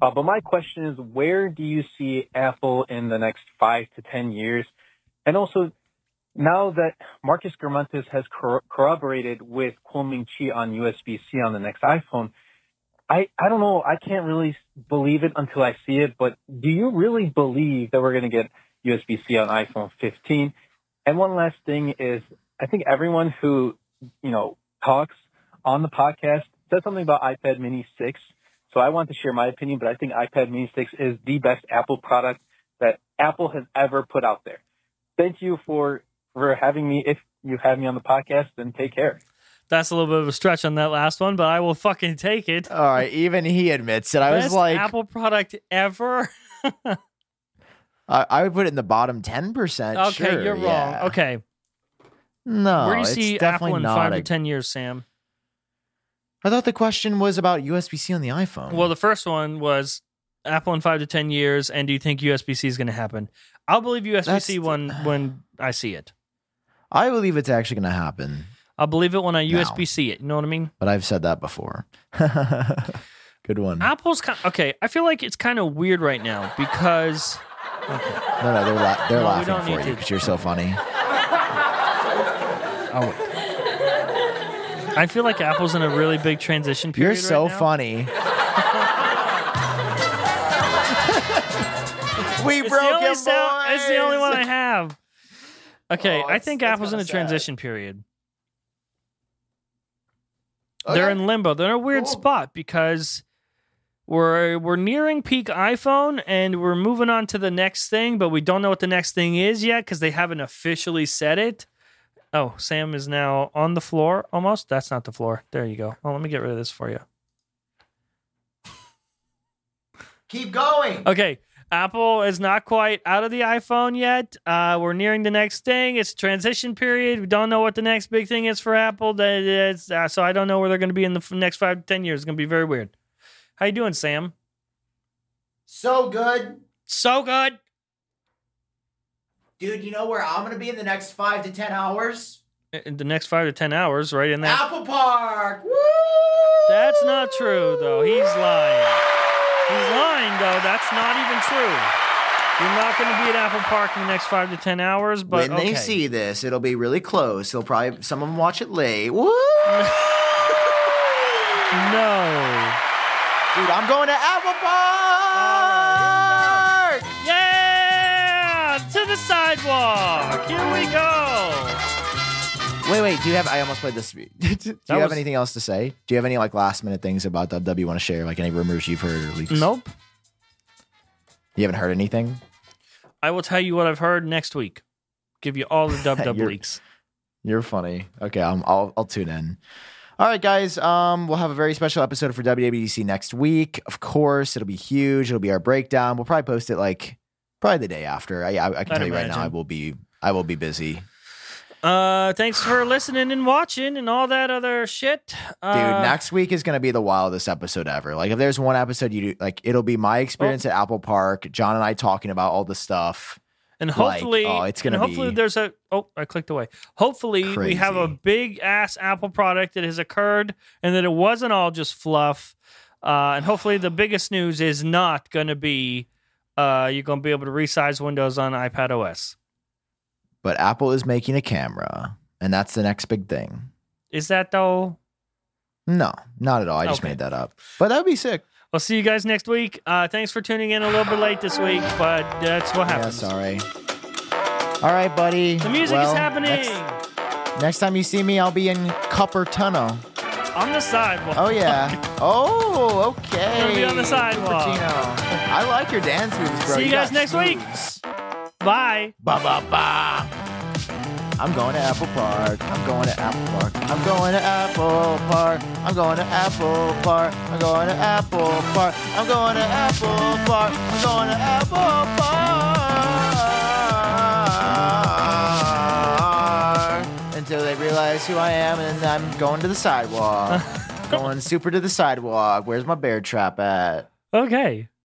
Uh, but my question is, where do you see Apple in the next five to 10 years? And also, now that Marcus Germantes has cor- corroborated with Kuo Ming-Chi on USB-C on the next iPhone, I, I don't know. I can't really believe it until I see it, but do you really believe that we're going to get USB-C on iPhone 15? And one last thing is, I think everyone who, you know, talks on the podcast says something about iPad mini 6. So I want to share my opinion, but I think iPad mini 6 is the best Apple product that Apple has ever put out there. Thank you for, for having me. If you have me on the podcast, then take care. That's a little bit of a stretch on that last one, but I will fucking take it. All right, even he admits it. I was Best like, Apple product ever. I, I would put it in the bottom ten percent. okay, sure, you're wrong. Okay, no, where do you see definitely Apple in five a- to ten years, Sam? I thought the question was about USB C on the iPhone. Well, the first one was Apple in five to ten years, and do you think USB C is going to happen? I'll believe USB C when when I see it. I believe it's actually going to happen, I'll believe it when I Now. USB C it. You know what I mean? but I've said that before. Good one. Apple's kind. of, Okay, I feel like it's kind of weird right now because No, no, they're la- they're No, laughing for you because you're so funny. oh. I feel like Apple's in a really big transition period. You're so right now. funny. we It's broke the only him, sound- It's the only one I have. Okay, Oh, I think Apple's in a sad. transition period. Okay. They're in limbo. They're in a weird Cool. spot because we're we're nearing peak iPhone and we're moving on to the next thing, but we don't know what the next thing is yet because they haven't officially said it. Oh, Sam is now on the floor almost. That's not the floor. There you go. Oh, let me get rid of this for you. Keep going. Okay. Apple is not quite out of the iPhone yet. Uh, we're nearing the next thing. It's transition period. We don't know what the next big thing is for Apple. That is, uh, so I don't know where they're going to be in the f- next five to ten years. It's going to be very weird. How you doing, Sam? So good. So good. Dude, you know where I'm going to be in the next five to 10 hours? In the next five to ten hours, right in that. Apple Park. Woo! That's not true, though. He's lying. He's lying, though. That's not even true. You're not going to be at Apple Park in the next five to ten hours, but when they see this, it'll be really close. They'll probably some of them watch it late. Woo! no. Dude, I'm going to Apple Park. To the sidewalk. Here we go. Wait, wait. Do you have? I almost played this. do you That have was- anything else to say? Do you have any like last minute things about WWE you want to share? Like any rumors you've heard or leaks? Nope. You haven't heard anything. I will tell you what I've heard next week. Give you all the dub dub leaks. You're funny. Okay, I'm, I'll I'll tune in. All right, guys. Um, we'll have a very special episode for WWDC next week. Of course, it'll be huge. It'll be our breakdown. We'll probably post it like probably the day after. I, I, I can I'd tell you right now. I will be I will be busy. Uh, thanks for listening and watching and all that other shit. Uh, Dude, next week is gonna be the wildest episode ever. Like, if there's one episode you do, like, it'll be my experience Oh. at Apple Park. Jon and I talking about all the stuff. and like, hopefully, oh, it's gonna and hopefully be- there's a. Oh, I clicked away. Hopefully, we have a Crazy. big ass Apple product that has occurred and that it wasn't all just fluff. Uh, and hopefully, the biggest news is not going to be uh, you're going to be able to resize Windows on iPad OS. But Apple is making a camera, and that's the next big thing. Is that though? No, not at all. I just Okay. made that up. But that would be sick. We'll see you guys next week. Uh, thanks for tuning in a little bit late this week, but that's what Yeah, happens. sorry. All right, buddy. The music Well, is happening Next, next time you see me, I'll be in Cupertino. On the sidewalk. Oh yeah. oh, okay. Gonna be on the sidewalk. Cupertino. I like your dance moves, bro. See you guys got next week. moves. Bye. Ba ba ba. I'm going to Apple Park. I'm going to Apple Park. I'm going to Apple Park. I'm going to Apple Park. I'm going to Apple Park. I'm going to Apple Park. I'm going to Apple Park. Realize who I am, and I'm going to the sidewalk. going super to the sidewalk. Where's my bear trap at? Okay.